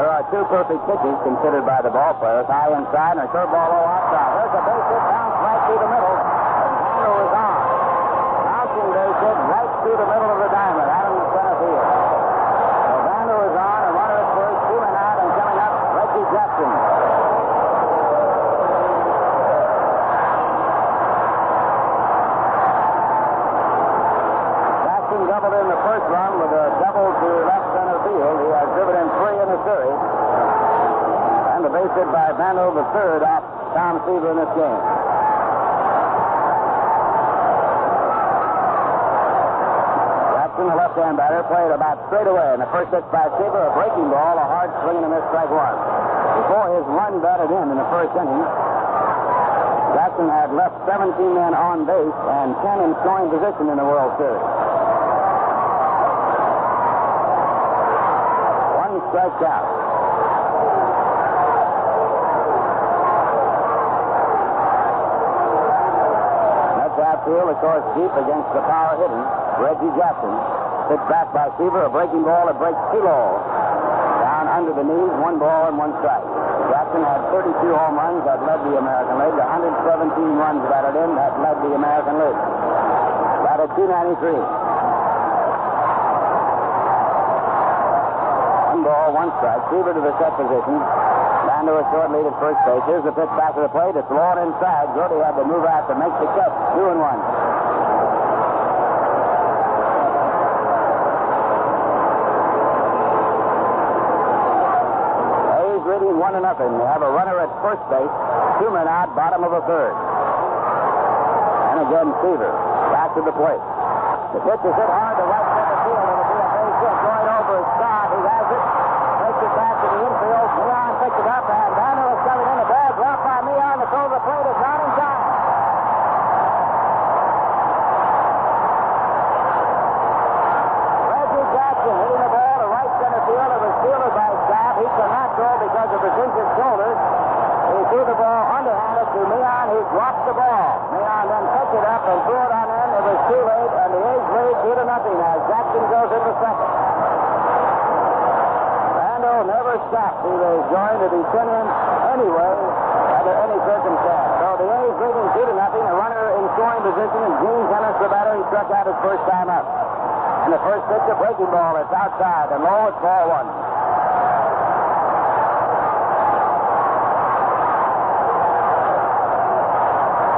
There are two perfect pitches considered by the ball players. High inside and a curveball low outside. There's a base hit bounce right through the middle. And is on. Bouncing base hit right through the middle of the diamond out in the center field. So Bando is on, runner at first, two and out, and coming up, Reggie Jackson. Doubled in the first run with a double to left center field. Base hit by Bando, the third off Tom Seaver in this game. Jackson, the left-hand batter, played about straight away. And the first pitch by Seaver, a breaking ball, a hard swing and a miss strike one. Before his run batted in in the first inning, Jackson had left 17 men on base and 10 in scoring position in the World Series. One strike outfield, of course, deep against the power hitting. Reggie Jackson. Hit back by Seaver, a breaking ball that breaks low. Down under the knees, one ball and one strike. Jackson had 32 home runs that led the American League. 117 runs batted in that led the American League. Batted 293. One ball, one strike. Seaver to the set position. Down to a short lead at first base. Here's the pitch back to the plate. It's low inside. Grote had to move out to make the catch. Two and one. A's leading one to nothing. They have a runner at first base. Two men out, bottom of the third. And again, Seaver. Back to the plate. The pitch is hit hard to right center field. It'll be a base hit going over his shot. He has it. Takes it back to the infield. Millan picks it up, and Daniel is coming in. The ball dropped by Millan. The throw the plate is not in time. Reggie Jackson hitting the ball to right center field. It was fielded by Staub. He cannot throw because of his injured shoulder. He threw the ball underhanded to Millan, who dropped the ball. Millan then picked it up and threw it on in. It was too late, and the A's lead two to nothing as Jackson goes into second. Bando stopped. He was going to be sent in anyway, under any circumstance. So the A's leading two to nothing. A runner in scoring position, and Gene Tenace, the batter, he struck out his first time up. And the first pitch, a breaking ball. It's outside, and low, it's ball one.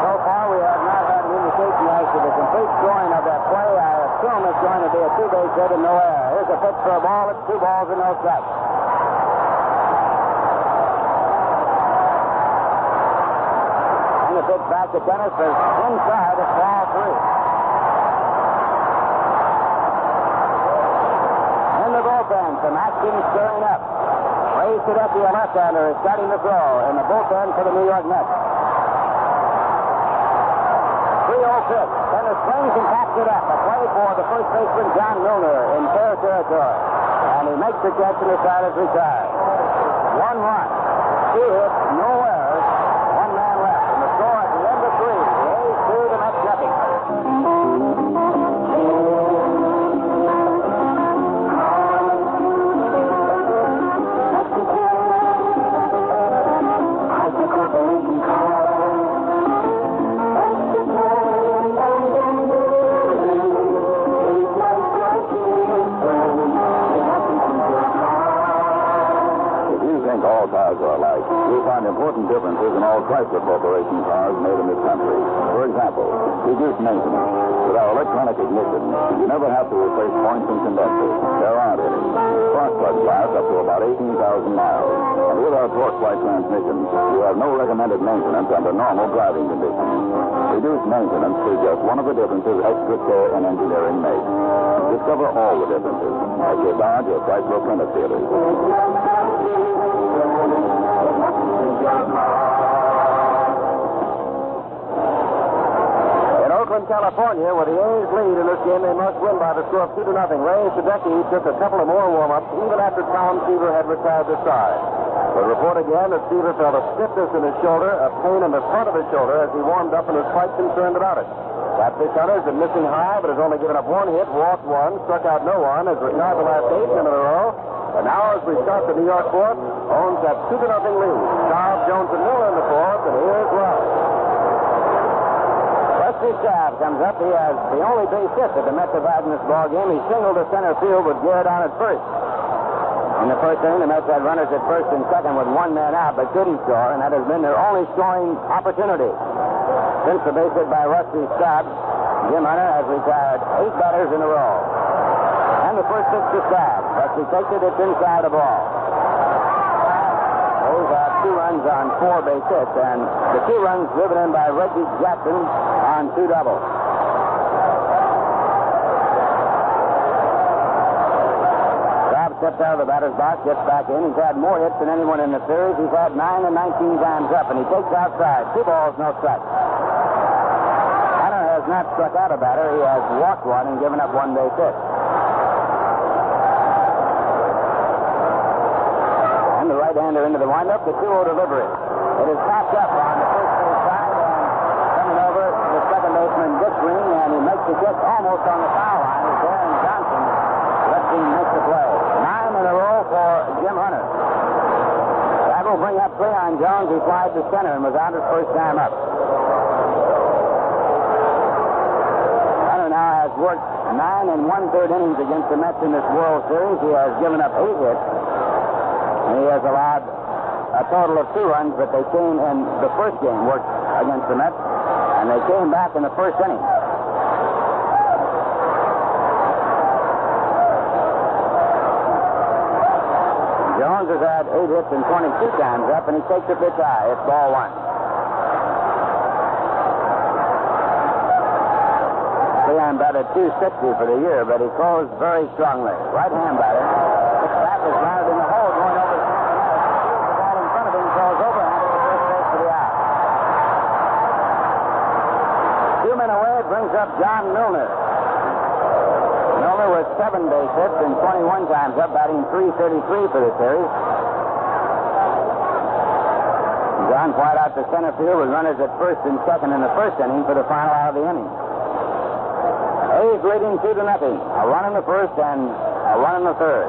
So far, we have not had an indication as to complete scoring of that play. I assume it's going to be a two-base hit and no error. Here's a pitch for a ball. It's two balls and no strikes. Pitch back to Tenace is inside. It's ball three. In the bullpen, some action stirring up. Ray Sadecki, a left-hander, is starting to throw in the bullpen for the New York Mets. 3-0 pitch. Tenace swings and taps it up. A play for the first baseman, John Milner, in fair territory. And he makes the catch and the side is retired. One run. Two hits, no errors. One man left. And the score at the end of three. The The nothing. You'll find important differences in all Chrysler Corporation cars made in this country. For example, reduced maintenance. With our electronic ignition, you never have to replace points and condensers. There aren't any. Spark plugs last up to about 18,000 miles. And with our TorqueFlite transmission, you have no recommended maintenance under normal driving conditions. Reduced maintenance is just one of the differences extra care and engineering make. Discover all the differences at your Dodge or Chrysler Plymouth. In Oakland, California, where the A's lead in this game, they must win by the score of 2 to nothing. Ray Sadecki took a couple of more warm-ups even after Tom Seaver had retired the side. The report again that Seaver felt a stiffness in his shoulder, a pain in the front of his shoulder as he warmed up and was quite concerned about it. Catfish Hunter has been missing high, but has only given up one hit, walked one, struck out no one, has retired the last eight in a row. And now, as we start the New York fourth, owns that 2 to nothing lead. Charles Jones and Miller in the fourth, and here's Ralph. Rusty Staub comes up. He has the only base hit that the Mets have had in this ball game. He singled to center field with Garrett on at first. In the first inning, the Mets had runners at first and second with one man out, but couldn't score, and that has been their only scoring opportunity. Since the base hit by Rusty Staub, Jim Hunter has retired eight batters in a row. And the first pitch to Staub. Rusty takes it, it's inside the ball. Are two four base hits, and the two runs driven in by Reggie Jackson on two doubles. Cobb steps out of the batter's box, gets back in. He's had more hits than anyone in the series. He's had nine and 19 times up, and he takes outside. Two balls, no strikes. Hunter has not struck out a batter. He has walked one and given up one base hit. And right-hander into the windup, the 2-0 delivery. It is popped up on the first base side and coming over to the second baseman, Dick Green, and he makes the kick almost on the foul line as Deron Johnson lets him make the play. Nine in a row for Jim Hunter. That will bring up Cleon Jones, who flies to center and was out his first time up. Hunter now has worked nine and one-third innings against the Mets in this World Series. He has given up eight hits. And he has allowed a total of two runs, but they came in the first game, worked against the Mets, and they came back in the first inning. Jones has had eight hits and 22 times up, and he takes the pitch high. It's ball one. Cleon batted 260 for the year, but he throws very strongly. Right hand batter. This bat is grounded in the hole going over to The ball in front of him throws overhand to first base for the out. Two away, brings up John Milner. Milner with seven base hits and 21 times up, batting 333 for the series. John White out to center field with runners at first and second in the first inning for the final out of the inning. A's leading two to nothing. A run in the first and a run in the third.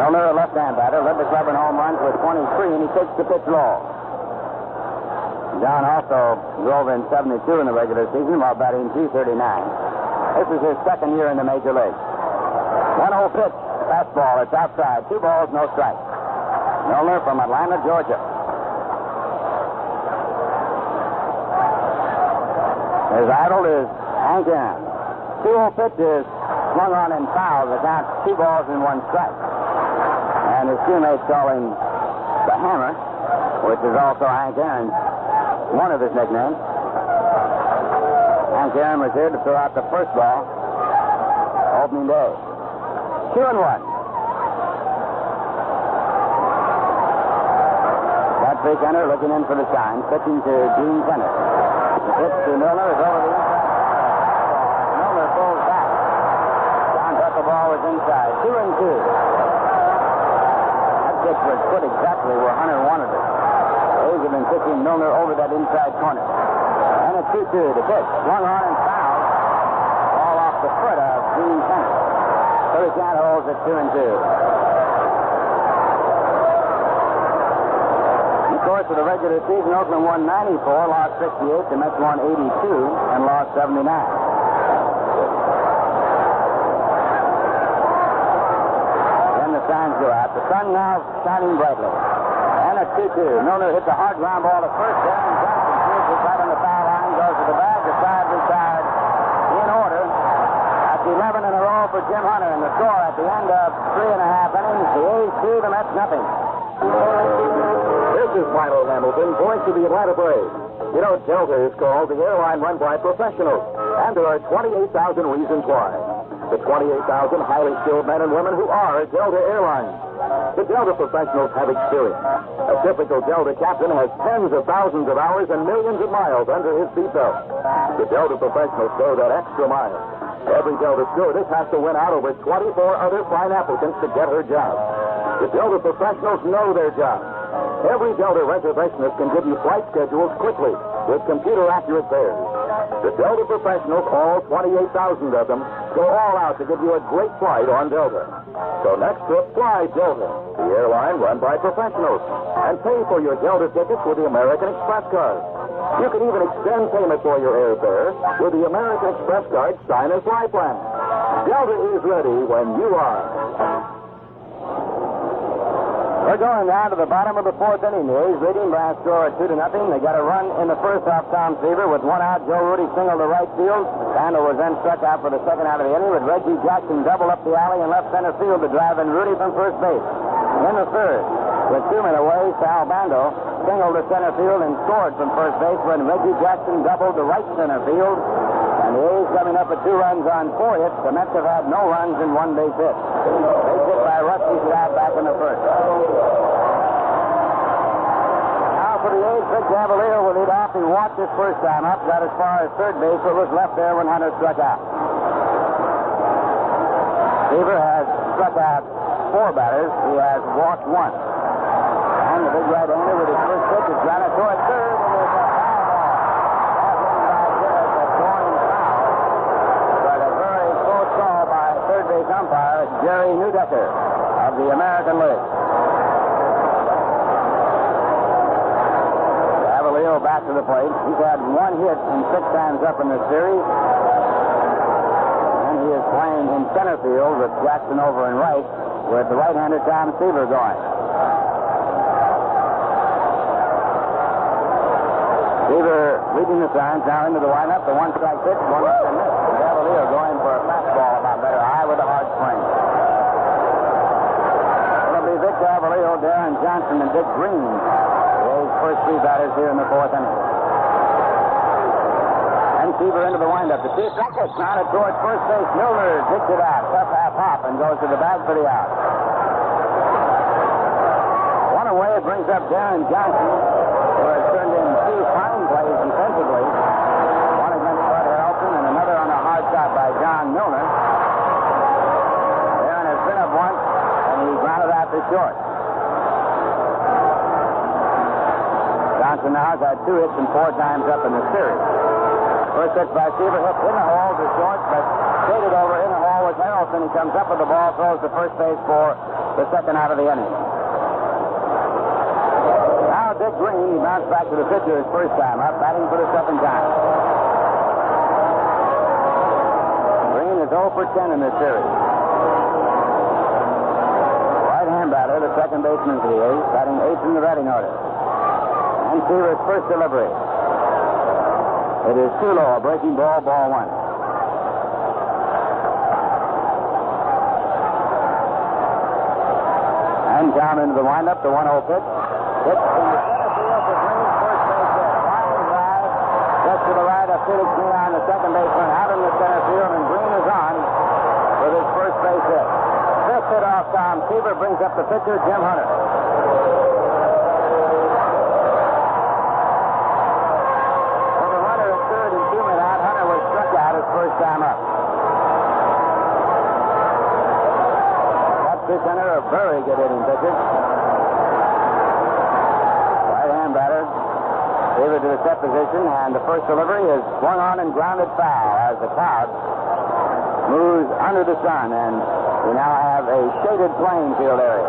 Milner, a left-hand batter, led the club in home runs with 23, and he takes the pitch low. John also drove in 72 in the regular season while batting 239. This is his second year in the major leagues. 1-0 pitch, fastball. It's outside. Two balls, no strikes. Milner from Atlanta, Georgia. His idol is Hank Aaron. 2-0 pitch is swung on and fouled. The count two balls and one strike. And his teammates call him the Hammer, which is also Hank Aaron's one of his nicknames. Hank Aaron was here to throw out the first ball opening day. Two and one. Patrick Hunter looking in for the sign, pitching to Gene Tenace. The pitch to Milner is over the inside. Milner pulls back. John thought the ball was inside. Two and two. That pitch was put exactly where Hunter wanted it. A's have been pitching Milner over that inside corner. And a 2 2. The pitch swung on and fouled. Ball off the foot of Gene Tenace. So the count holds at 2 and 2. In the course of the regular season, Oakland won 94, lost 68. The Mets won 82 and lost 79. Then the signs go out. The sun now shining brightly. And a 2-2. Milner hits a hard ground ball to first. Deron Johnson shoots it right on the foul line, goes to the bag, decides retired in order. That's 11 in a row for Jim Hunter. And the score at the end of three and a half innings, the A's two, the Mets nothing. This is Milo Hamilton going to the Atlanta Braves. You know, Delta is called the airline run by professionals, and there are 28,000 reasons why. The 28,000 highly skilled men and women who are Delta Airlines. Delta professionals have experience. A typical Delta captain has tens of thousands of hours and millions of miles under his seatbelt. The Delta professionals go that extra mile. Every Delta stewardess has to win out over 24 other fine applicants to get her job. The Delta professionals know their job. Every Delta reservationist can give you flight schedules quickly with computer accurate fares. The Delta professionals, all 28,000 of them, go all out to give you a great flight on Delta. So next trip, fly Delta, the airline run by professionals, and pay for your Delta tickets with the American Express card. You can even extend payment for your airfare with the American Express card sign and fly plan. Delta is ready when you are. We're going now to the bottom of the fourth inning. The A's leading by a score of two to nothing. They got a run in the first off Tom Seaver with one out. Joe Rudi singled to right field. Randall was then struck out for the second out of the inning with Reggie Jackson double up the alley and left center field to drive in Rudi from first base. In the third, with two men away, Sal Bando singled to center field and scored from first base when Reggie Jackson doubled to right center field. And the A's coming up with two runs on four hits. The Mets have had no runs in one base hit. Base hit by Rusty Staub back in the first. Now for the A's, Vic Davalillo will lead off. He walked his first time up, got as far as third base, but was left there when Hunter struck out. Seaver has struck out four batters. He has walked one. And the big right-hander with his first pitch is grounded toward third, and there's a foul ball. That one by Garrett, a going foul. But a very close call by third base umpire Jerry Neudecker of the American League. Davalillo back to the plate. He's had one hit in six times up in this series. And he is playing in center field with Jackson over in right with the right-hander Tom Seaver going. Seaver leading the signs now into the windup. The one strike pitch, one and miss. Davalillo going for a fastball about better high with a hard swing. It'll be Deron Johnson, and Dick Green. Those first three batters here in the fourth inning. And Seaver into the windup. The two pitch now towards first base. Milner takes it out. Tough half hop and goes to the bag for the out. One away, brings up Deron Johnson, who has turned in two fine plays defensively. One against Bud Harrelson and another on a hard shot by John Milner. Deron has been up once, and he grounded out to short. Johnson now has had two hits and four times up in the series. First hit by Seaver hit in the hole to short, but shaded over in the hole with Harrelson. He comes up with the ball, throws to first base for the second out of the inning. Now Dick Green, he bounced back to the pitcher his first time up, batting for the second time. Green is 0 for 10 in this series. Right-hand batter, the second baseman for the A's, batting eighth in the batting order. And Seaver's first delivery. It is too low, a breaking ball, ball one. And down into the windup, the 1 0 pitch. In the center field for Green's first base hit. Line drive, just to the right of Felix Millan, the second baseman, out in the center field, and Green is on with his first base hit. Fifth hit off Tom Seaver brings up the pitcher, Jim Hunter. First time up. That's the center, a very good hitting pitcher. Right hand batter. David to the set position, and the first delivery is swung on and grounded foul as the crowd moves under the sun, and we now have a shaded playing field area.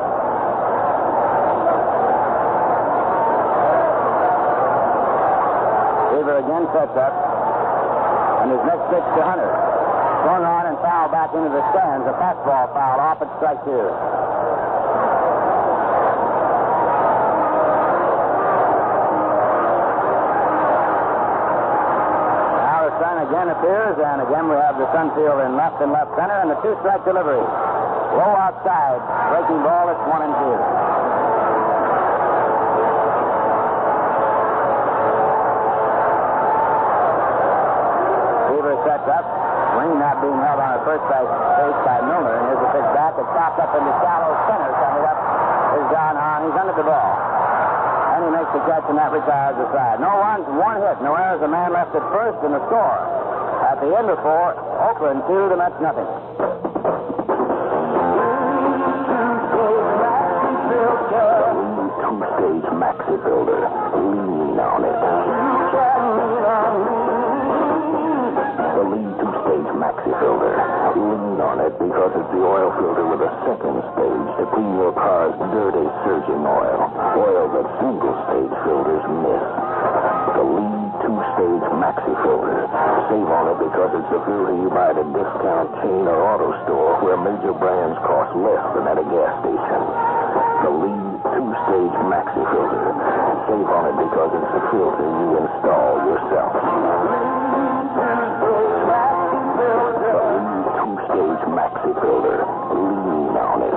Seaver again sets up. And his next pitch to Hunter. Swung on and foul back into the stands. A fastball foul off at strike two. Now sun again appears, and again we have the sun field in left and left center, and the two strike delivery. Low outside. Breaking ball, it's one and two. Sets up. Green not being held on at first base base by Milner. And here's a pitch back. It's chopped up into shallow center. Coming up is John Hahn. He's under the ball. And he makes the catch, and that retires the side. No runs, one hit. No errors. A man left at first, and the score. At the end of four, Oakland two, the Mets nothing. Two-stage maxi builder. Lean on it. The lead two-stage maxi filter. Lean on it because it's the oil filter with a second stage to clean your car's dirty surging oil. Oil that single-stage filters miss. The lead two-stage maxi filter. Save on it because it's the filter you buy at a discount chain or auto store where major brands cost less than at a gas station. The lead two-stage maxi filter. Save on it because it's the filter you install yourself. maxi builder, lean on it.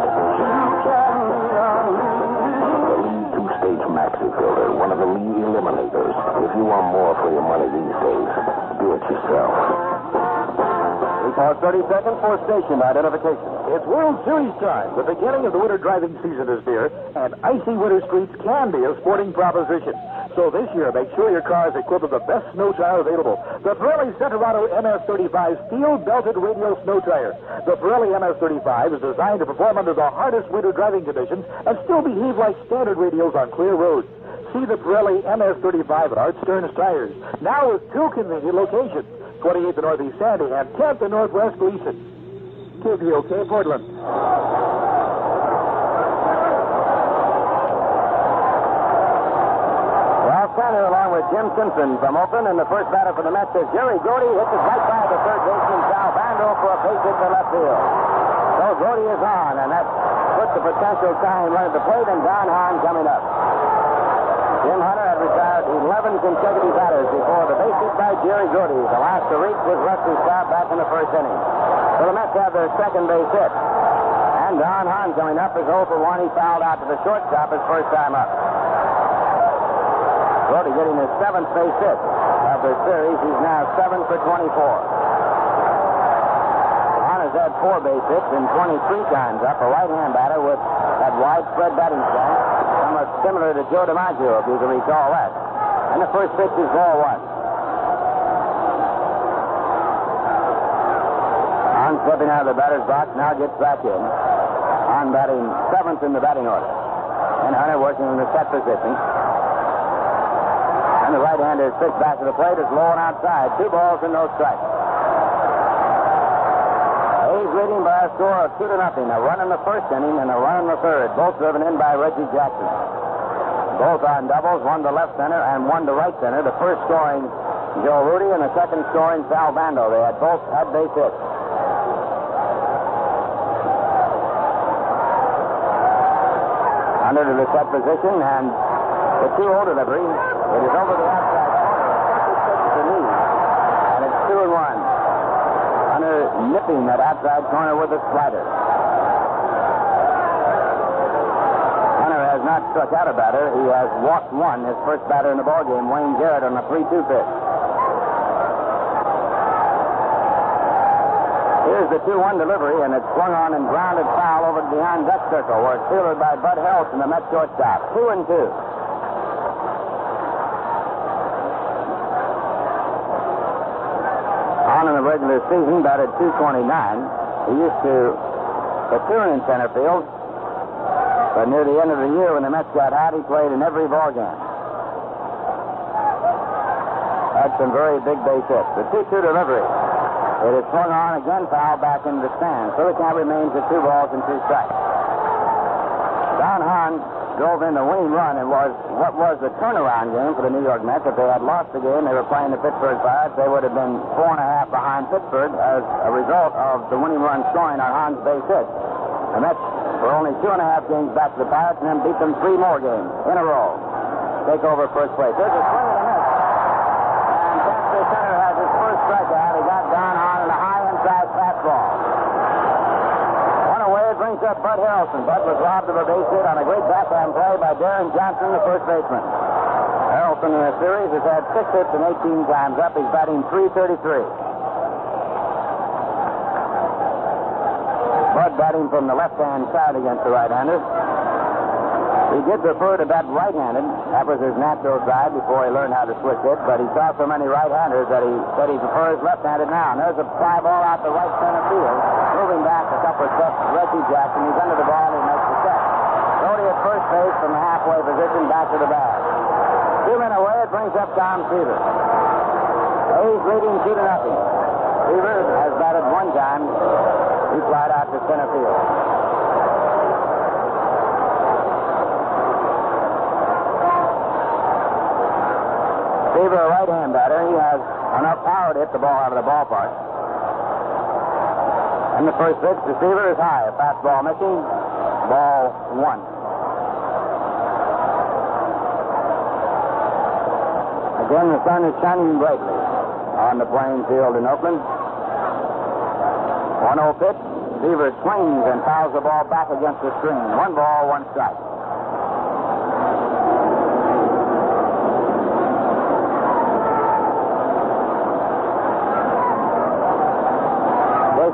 The lead two-stage maxi builder, one of the lead eliminators. If you want more for your money these days, do it yourself. We have 30 seconds for station identification. It's World Series time. The beginning of the winter driving season is near, and icy winter streets can be a sporting proposition. So this year, make sure your car is equipped with the best snow tire available. The Pirelli Cinturato MS35 steel belted radial snow tire. The Pirelli MS35 is designed to perform under the hardest winter driving conditions and still behave like standard radials on clear roads. See the Pirelli MS35 at Art Stearns Tires. Now with two convenient locations. 28th and Northeast Sandy and 10th and Northwest Gleason. KVOK Portland. Along with Jim Simpson from Oakland, and the first batter for the Mets is Jerry Grote. Hits it right by the third baseman, Sal Bando, for a base hit to left field. So Grote is on, and that puts the potential tying run at the plate, and Don Hahn coming up. Jim Hunter had retired 11 consecutive batters before the base hit by Jerry Grote. The last to reach was Rusty Staub back in the first inning. So the Mets have their second base hit. And Don Hahn coming up is 0 for 1. He fouled out to the shortstop his first time up. Grote getting his seventh base hit of the series. He's now 7 for 24. Hahn has had four base hits and 23 times up. A right-hand batter with that widespread batting stance. Somewhat similar to Joe DiMaggio, if you can recall that. And the first pitch is ball one. Hahn stepping out of the batter's box, now gets back in. Hahn batting seventh in the batting order. And Hunter working in the set position. The right-hander is pitched back to the plate. It's low and outside. Two balls and no strikes. A's leading by a score of two to nothing. A run in the first inning and a run in the third. Both driven in by Reggie Jackson. Both on doubles, one to left center and one to right center. The first scoring Joe Rudi and the second scoring Sal Bando. They had both had base hits. Under to the set position and the 2-0 delivery. It is over the outside corner. The knee. And it's 2 and 1. Hunter nipping that outside corner with a slider. Hunter has not struck out a batter. He has walked one, his first batter in the ballgame, Wayne Garrett, on a 3-2 pitch. Here's the 2-1 delivery, and it's swung on and grounded foul over behind that circle, where it's fielded by Bud Harrelson, the Met shortstop. 2 and 2. On in the regular season, batted 229. He used to platoon in center field, but near the end of the year, when the Mets got hot, he played in every ball game. Had some very big base hits. The 2-2 delivery. It is swung on again, foul back into the stand. So the count remains at two balls and two strikes. Don Hahn drove in the winning run and was what was the turnaround game for the New York Mets. If they had lost the game, they were playing the Pittsburgh Pirates, they would have been four and a half behind Pittsburgh as a result of the winning run scoring on Hahn's base hit. The Mets were only two and a half games back to the Pirates and then beat them three more games in a row. Take over first place. There's a swing and a miss. And Chester Center has his first strikeout. He got Hahn in a high inside fastball. One away, brings up Bud Harrelson. Bud was robbed of a base hit on a great backhand play by Deron Johnson, the first baseman. Harrelson in the series has had six hits and 18 times up. He's batting 333. Batting from the left-hand side against the right-hander. He did prefer to bat right-handed. That was his natural side before he learned how to switch it, but he saw so many right-handers that he said he prefers left-handed now. And there's a fly ball out to right center field. Moving back a couple of steps, Reggie Jackson. He's under the ball and he makes the catch. Cody at first base from the halfway position back to the bag. Two men away, it brings up Tom Seaver. A's leading two to nothing. Seaver has batted one time. He flied out to center field. Seaver, a right-hand batter, he has enough power to hit the ball out of the ballpark. And the first pitch to Seaver is high. A fastball missing. Ball one. Again, the sun is shining brightly on the playing field in Oakland. 1-0 pitch. Seaver swings and fouls the ball back against the screen. One ball, one strike.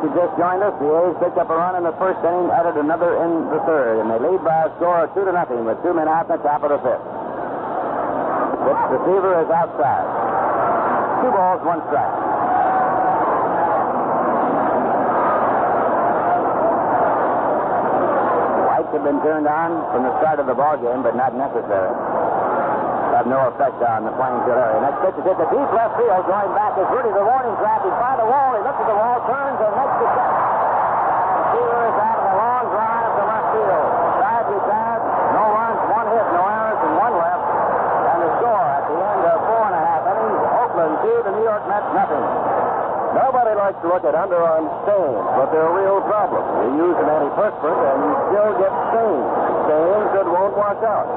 This case just joined us, the A's picked up a run in the first inning, added another in the third, and they lead by a score of two to nothing with two men out in the top of the fifth. Pitch receiver is outside. Two balls, one strike. Lights have been turned on from the start of the ball game, but not necessary. Have no effect on the playing field area. Next pitch is hit the deep left field. Going back is Rudi, the warning track. He's by the wall. He looks at the wall, turns, and makes the catch. And Seaver out of the long drive to left field. Sad. No runs, one hit, no errors, and one left. And the score at the end of four and a half innings, Oakland two, the New York Mets nothing. Nobody likes to look at underarm stains, but they're a real problem. You use an antiperspirant and you still get stains. Stains that won't wash out.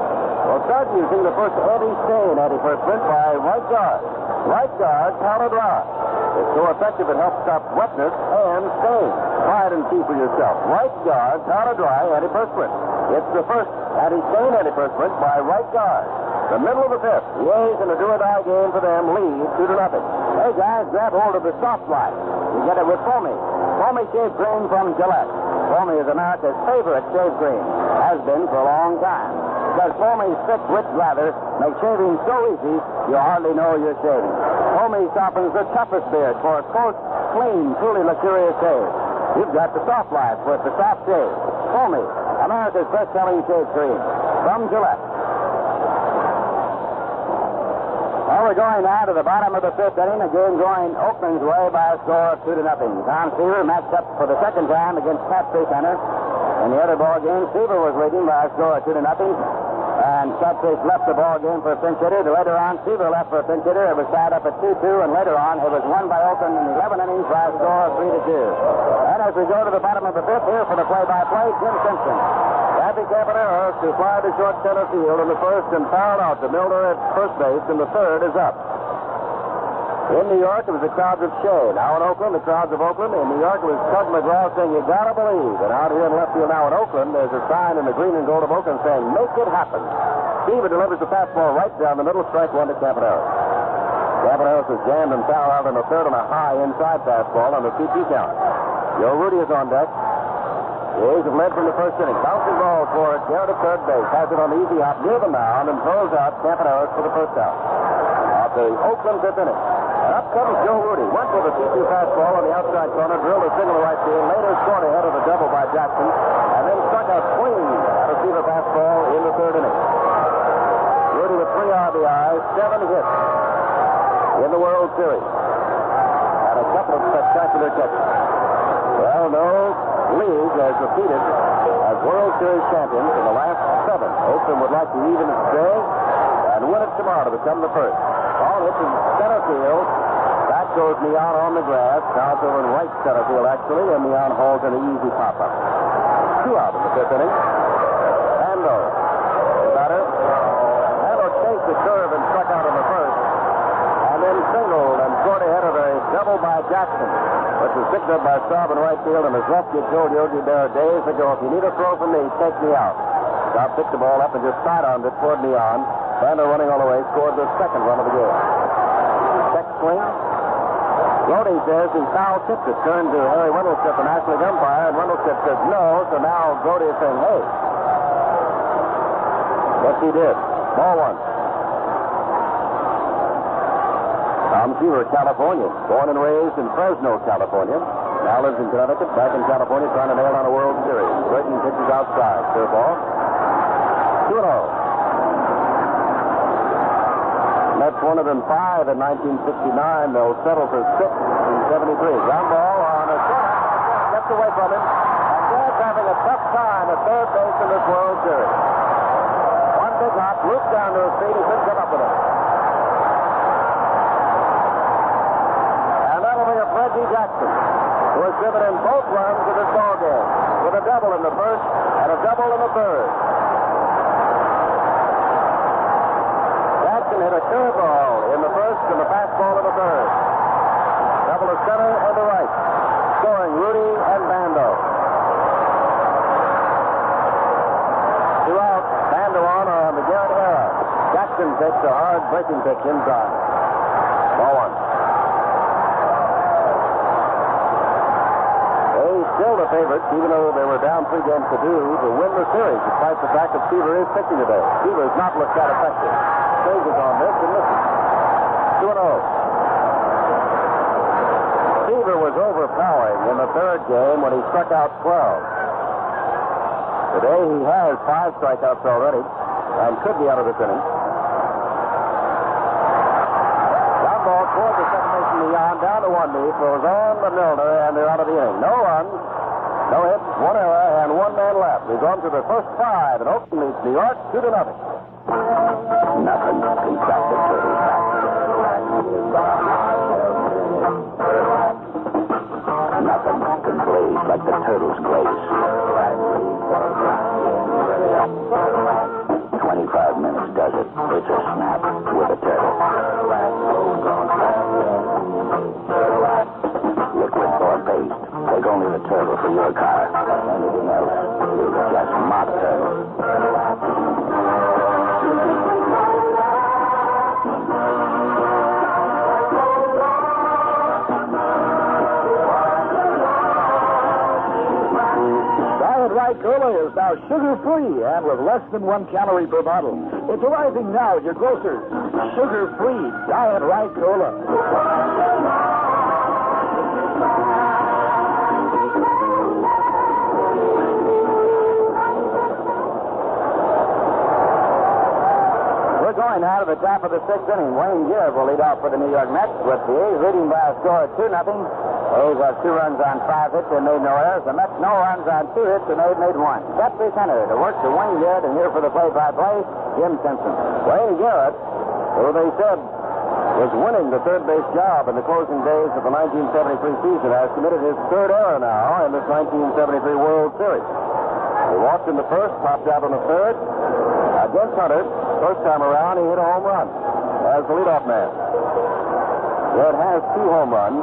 Well, start using the first anti-stain antiperspirant by Right Guard. Right Guard Powder Dry. It's so effective it helps stop wetness and stains. Try it and see for yourself. Right Guard Powder Dry antiperspirant. It's the first anti-stain antiperspirant by Right Guard. The middle of the fifth. The A's in a do-or-die game for them lead two to nothing. Hey, guys, grab hold of the soft line. You get it with Foamy. Foamy shave cream from Gillette. Foamy is America's favorite shave cream. Has been for a long time. Because Foamy's thick, rich lather makes shaving so easy, you hardly know you're shaving. Foamy softens the toughest beard for a coarse, clean, truly luxurious shave. You've got the soft life with the soft shave. Foamy, America's best-selling shave cream. From Gillette. Well, we're going now to the bottom of the fifth inning. The game going Oakland's way by a score of two to nothing. Tom Seaver matched up for the second time against Pat Center. In the other ball game, Seaver was leading by a score of two to nothing. And Catfish left the ball game for a pinch hitter. Later on, Seaver left for a pinch hitter. It was tied up at 2-2, and later on, it was won by Oakland in 11 innings by a score of 3 to 2. And as we go to the bottom of the fifth, here for the play-by-play, Jim Simpson. Campy Campaneris to fly to short center field in the first and foul out to Milner at first base, and the third is up. In New York, it was the crowds of Shea. Now in Oakland, the crowds of Oakland. In New York, it was Tug McGraw saying, you gotta believe. And out here in left field now in Oakland, there's a sign in the green and gold of Oakland saying, make it happen. Steven delivers the fastball right down the middle, strike one to Campaneris. Campaneris is jammed and foul out in the third on a high inside fastball on the 2-2 count. Joe Rudi is on deck. The A's have led from the first inning. Bouncing ball for it. At third base. Has it on the easy hop near the mound and throws out Campaneris for the first out. At the Oakland fifth inning. And up comes Joe Rudi. Went for the 2-2 fastball on the outside corner, drilled a single to right field, later scored ahead of the double by Jackson, and then struck out swing at a receiver fastball in the third inning. Rudi with three RBIs, seven hits in the World Series. And a couple of spectacular catches. Well, no league has defeated as World Series champions in the last seven. Oakland would like to even it today and win it tomorrow to become the first. Ball hits in center field. Back goes Neon on the grass. Now over in right center field, actually, and Neon hauls an easy pop-up. Two out in the fifth inning. Bando, the batter. Bando chased the curve and struck out in the first. And then singled and scored ahead of a double by Jackson, which was picked up by Staub in right field. And as had told Yogi Berra days ago, if you need a throw from me, take me out. Staub picked the ball up and just sidearmed it toward Neon. Bando running all the way, scored the second run of the game. Check swing. Grote says he foul tipped it. Turned to Harry Wendelstedt, the National League umpire, and Wendelstedt says no. So now Grote is saying, hey. Yes, he did. Ball one. Tom Seaver, California. Born and raised in Fresno, California. Now lives in Connecticut, back in California, trying to nail on a World Series. Breaking pitches outside. Fair ball. 2 0. Mets wanted in five in 1969. They'll settle for six in 73. Ground ball on a short. Gets away from him. And Dad's having a tough time at third base in this World Series. One big hop, looped down to his feet. He couldn't come up with it. And that'll bring up Jackson, who has driven in both runs of this ball game, with a double in the first and a double in the third. Jackson hit a curveball in the first and the fastball in the third. Double to center and to right, scoring Rudi and Bando. Two out, Bando on on the Garrett era. Jackson takes a hard breaking pitch inside. Ball one. Still the favorites, even though they were down three games to two, to win the series, despite the fact that Seaver is pitching today. Seaver has not looked that effective. Stages on this and listen. 2 0. Seaver was overpowering in the third game when he struck out 12. Today he has five strikeouts already and could be out of this inning. Ground ball toward the second Millan, down to one knee, throws on to Milner, and they're out of the inning. No runs, no hits, one error, and one man left. We've gone to the first five, and Oakland leads New York two to nothing. Nothing beats out the. Nothing can blaze like the turtle's glaze. 25 minutes does it. It's a snap. Liquid or paste. Take only the turtle for your car. Anything else is just mock turtle. Diet Right Cola is now sugar-free and with less than one calorie per bottle. It's arriving now at your grocers. Sugar-free Diet Right Cola. We're going now to the top of the sixth inning. Wayne Garrett will lead off for the New York Mets with the A's leading by a score of 2 nothing. A's have two runs on five hits and made no errors. The Mets no runs on two hits and they've made one. Jeffrey Center to work to Wayne Garrett and here for the play-by-play, Jim Simpson. Wayne Garrett, who they said was winning the third base job in the closing days of the 1973 season, has committed his third error now in this 1973 World Series. He walked in the first, popped out on the third. Against Hunter, first time around, he hit a home run as the leadoff man. Garrett has two home runs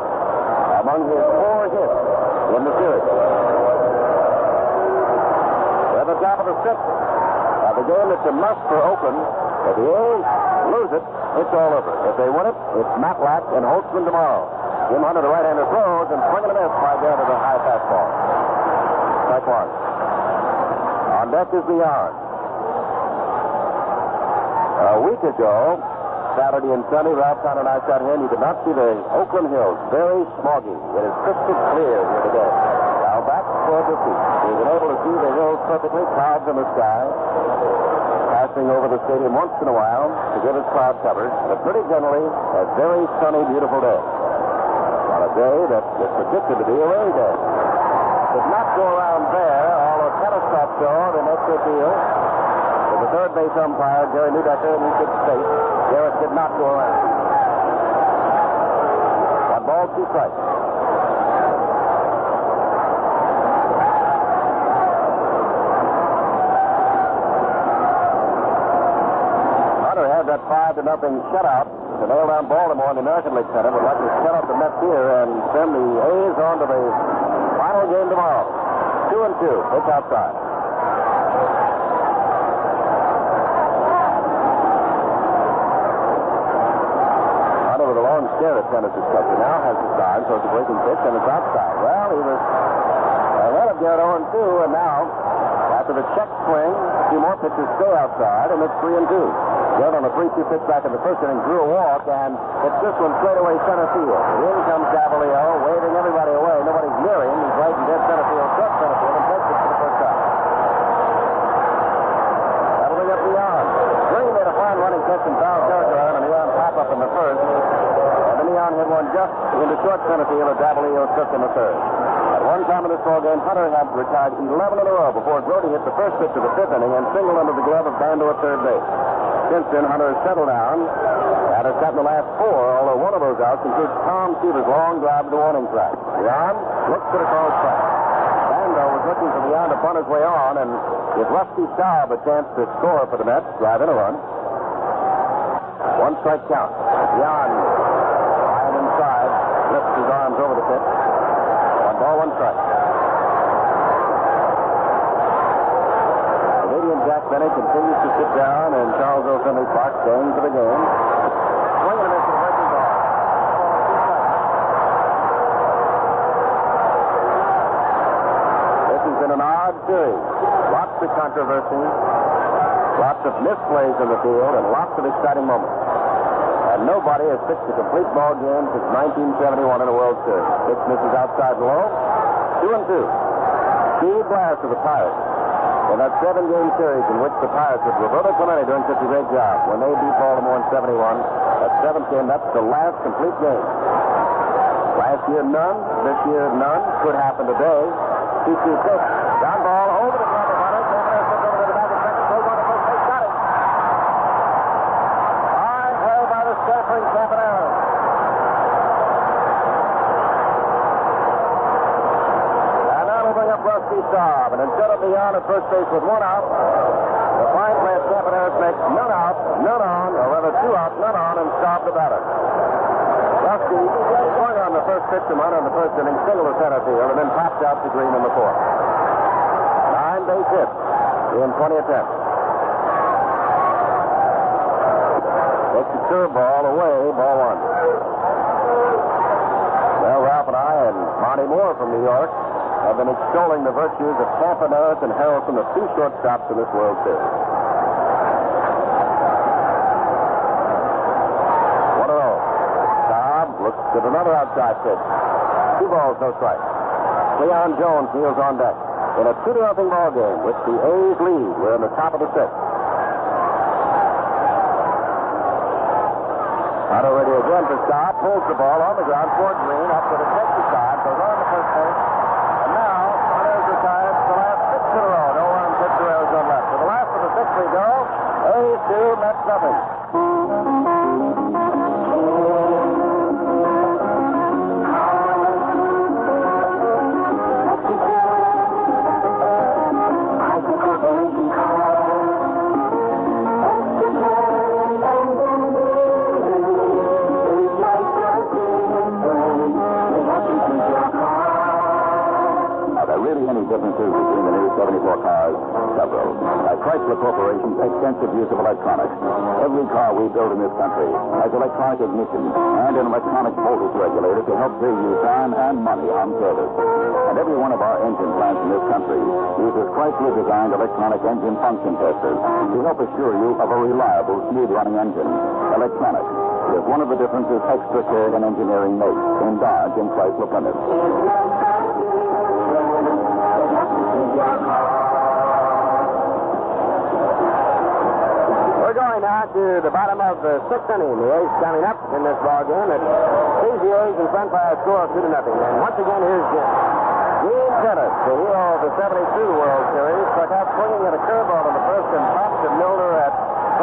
among his four hits in the series. At the top of the sixth. Now, the game that's a must for Oakland. but the A's lose it, it's all over. If they win it, it's Matlack and Holtzman tomorrow. Jim Hunter, the right-hander, throws and swing and a miss by Garrett with a high fastball. Strike one. On deck is the yard. A week ago, Saturday and Sunday, Ralph Kiner and I sat here, and you could not see the Oakland Hills. Very smoggy. It is crystal clear here today. We've been able to see the hills perfectly, clouds in the sky, passing over the stadium once in a while to give us cloud cover. But pretty generally, a very sunny, beautiful day. On a day that is predicted to be a rainy day. Did not go around there, although telescope saw the next field. With the third base umpire, Jerry Neudecker, and he could state Garrett did not go around. One ball, two strikes. Hunter had that five to nothing shutout to nail down Baltimore in the American League Center. Like to shut out the Mets here and send the A's on to the final game tomorrow. Two and two. Pitch outside. Hunter with a long stare at Tenace catcher now has the sign, so it's a breaking pitch and it's outside. Well, he was ahead of Garrett 0 2, and now, after the check swing, a few more pitches stay outside, and it's 3 and 2. Garrett on a 3 2 pitch back in the first inning drew a walk, and it's this one straight away center field. In comes Davalillo, waving everybody away. Nobody's near him. He's right in dead center field, short center field, and takes it for the first time. That'll bring up Millan. Green made a fine running catch in foul territory on a Millan pop up in the first. And then Millan hit one just into short center field that Davalillo took in the third. At one time in this ball game, Hunter had retired 11 in a row before Grote hit the first pitch of the fifth inning and singled under the glove of Bando at third base. Then, Hunter has settled down and has gotten the last four, although one of those outs includes Tom Seaver's long drive to the warning track. Millan looks for the call strike. Bando was looking for Millan to punt his way on, and give Rusty Staub a chance to score for the Mets, drive in a run. One strike count. Millan, lying inside, lifts his arms over the pitch. One ball, one strike. Jack Benny continues to sit down and Charles O. Finley Park, staying for the game. Swing and a miss with a breaking ball. Ball, two strikes. Series. Lots of controversy, lots of misplays in the field, and lots of exciting moments. And nobody has pitched a complete ball game since 1971 in a World Series. Pitch misses outside low. Two and two. Steve Blass of the Pirates in that seven-game series in which the Pirates with Roberto Clemente doing such a great job. When they beat Baltimore in 71, that seventh game, that's the last complete game. Last year, none. This year, none. Could happen today. 2 2 6. Bring Staub. And instead of beyond at first base with one out, the fine play of Campaneris makes none out, none on, or rather two out, none on, and Staub the batter. Rusty swung on the first pitch to Munn on the first inning, single to center field, and then popped out to Green in the fourth. Nine base hits in 20 attempts. Takes the curveball away, ball one. Well, Ralph and I and Monte Moore from New York have been extolling the virtues of Campaneris and Harrelson, the two shortstops in this World Series. One of those. Cobb looks at another outside pitch. Two balls, no strikes. Cleon Jones kneels on deck in a 2 to nothing ball game, which the A's lead. We're in the top of the sixth. Hunter ready again for Scott. Pulls the ball on the ground toward Green up to the safety side. Goes on to first base. And now Hunter is retired for the last six in a row. No one pitch to Arizona left. To the last of the sixth we go. A's two, Mets nothing. At Chrysler Corporation, extensive use of electronics. Every car we build in this country has electronic ignition and an electronic voltage regulator to help save you time and money on service. And every one of our engine plants in this country uses Chrysler-designed electronic engine function testers to help assure you of a reliable, smooth-running engine. Electronic is one of the differences extra care and engineering makes in Dodge and Chrysler Plymouth. Going now to the bottom of the sixth inning. The A's coming up in this ball game. It sees the A's in front by a score of two to nothing. And once again, here's Jim. Gene Tenace, the hero of the 72 World Series, struck out swinging at a curveball in the first and popped to Milner at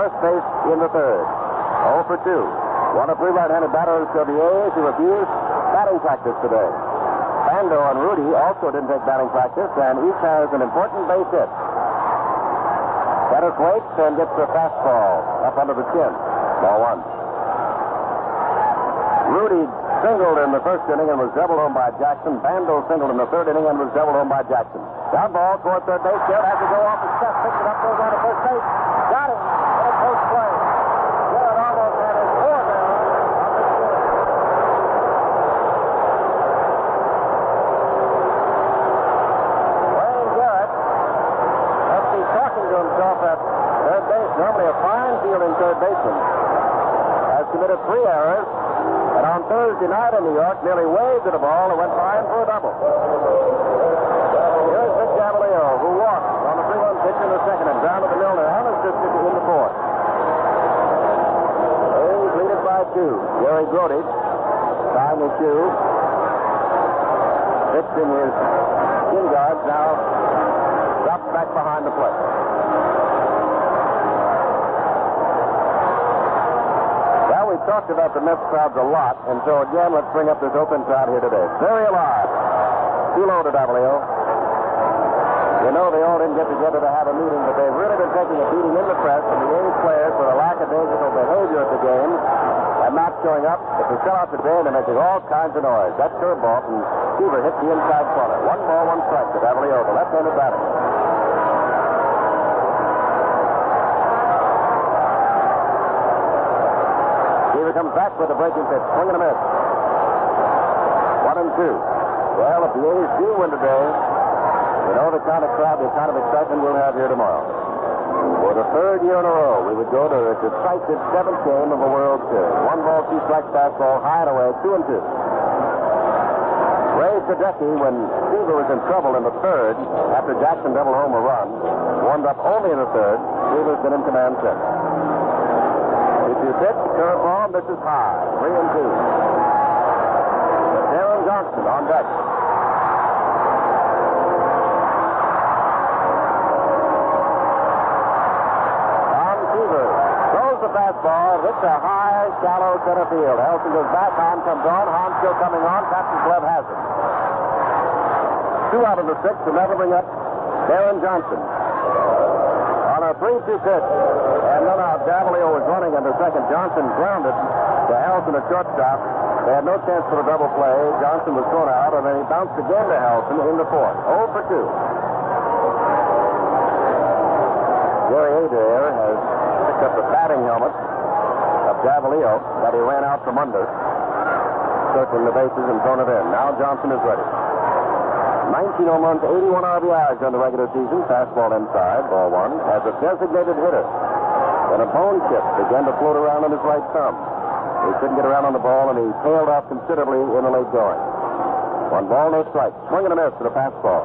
first base in the third. 0 for 2. One of three right-handed batters of the A's who refused batting practice today. Bando and Rudi also didn't take batting practice, and each has an important base hit. Tenace waits and gets a fastball up under the chin. Ball one. Rudi singled in the first inning and was doubled home by Jackson. Bando singled in the third inning and was doubled home by Jackson. Down ball toward third base. Garrett has to go off his step. Picks it up, goes on to first base. Got him. What a play. Garrett almost had his four down on the field. Wayne Garrett must be talking to himself at third base. Normally a fine fielding third baseman. Has committed three errors. And on Thursday night in New York, nearly waved at a ball and went flying for a double. Here's Vic Davalillo, who walked on the three-run pitch in the second and down to the Milner unassisted in the fourth. A's lead it by two. Gary Grodich tying his shoe. Fixing his shin guards now drops back behind the plate. We talked about the Mets crowds a lot, and so again, let's bring up this open crowd here today. Very alive. Low to Davalillo. You know, they all didn't get together to have a meeting, but they've really been taking a beating in the press from the A's players for the lackadaisical behavior at the game and not showing up. It's a sellout today, and they're making all kinds of noise. That curveball from Seaver hit the inside corner. One ball, one strike to Davalillo, the left-handed batter. Seaver comes back with a breaking pitch. Swing and a miss. One and two. Well, if the A's do win today, You know the kind of crowd, the kind of excitement we'll have here tomorrow. For the third year in a row, we would go to a decisive seventh game of the World Series. One ball, two strikes, fastball, high and away, two and two. Ray Sadecki, when Seaver was in trouble in the third, after Jackson double home a run, warmed up only in the third. Seaver's been in command since. If you pitch, curveball, this is high, three and two. Deron Johnson on deck. Tom Seaver throws the fastball, hits a high, shallow center field. Harrelson goes back, Hahn comes on, Hahn still coming on, Captain's glove has it. Two out of the six, and that'll bring up Deron Johnson. On a 3 2 pitch, and none out, Davalillo was running under second. Johnson grounded to Harrelson at shortstop. They had no chance for a double play. Johnson was thrown out, and then he bounced again to Harrelson in the fourth. 0 for 2. Jerry Adair has picked up the batting helmet of Davalillo that he ran out from under, circling the bases and thrown it in. Now Johnson is ready. 19 home runs, 81 RBIs during the regular season. Fastball inside, ball one. As a designated hitter. Then a bone chip began to float around on his right thumb. He couldn't get around on the ball, and he tailed off considerably in the late going. One ball, no strike. Swing and a miss to the fastball.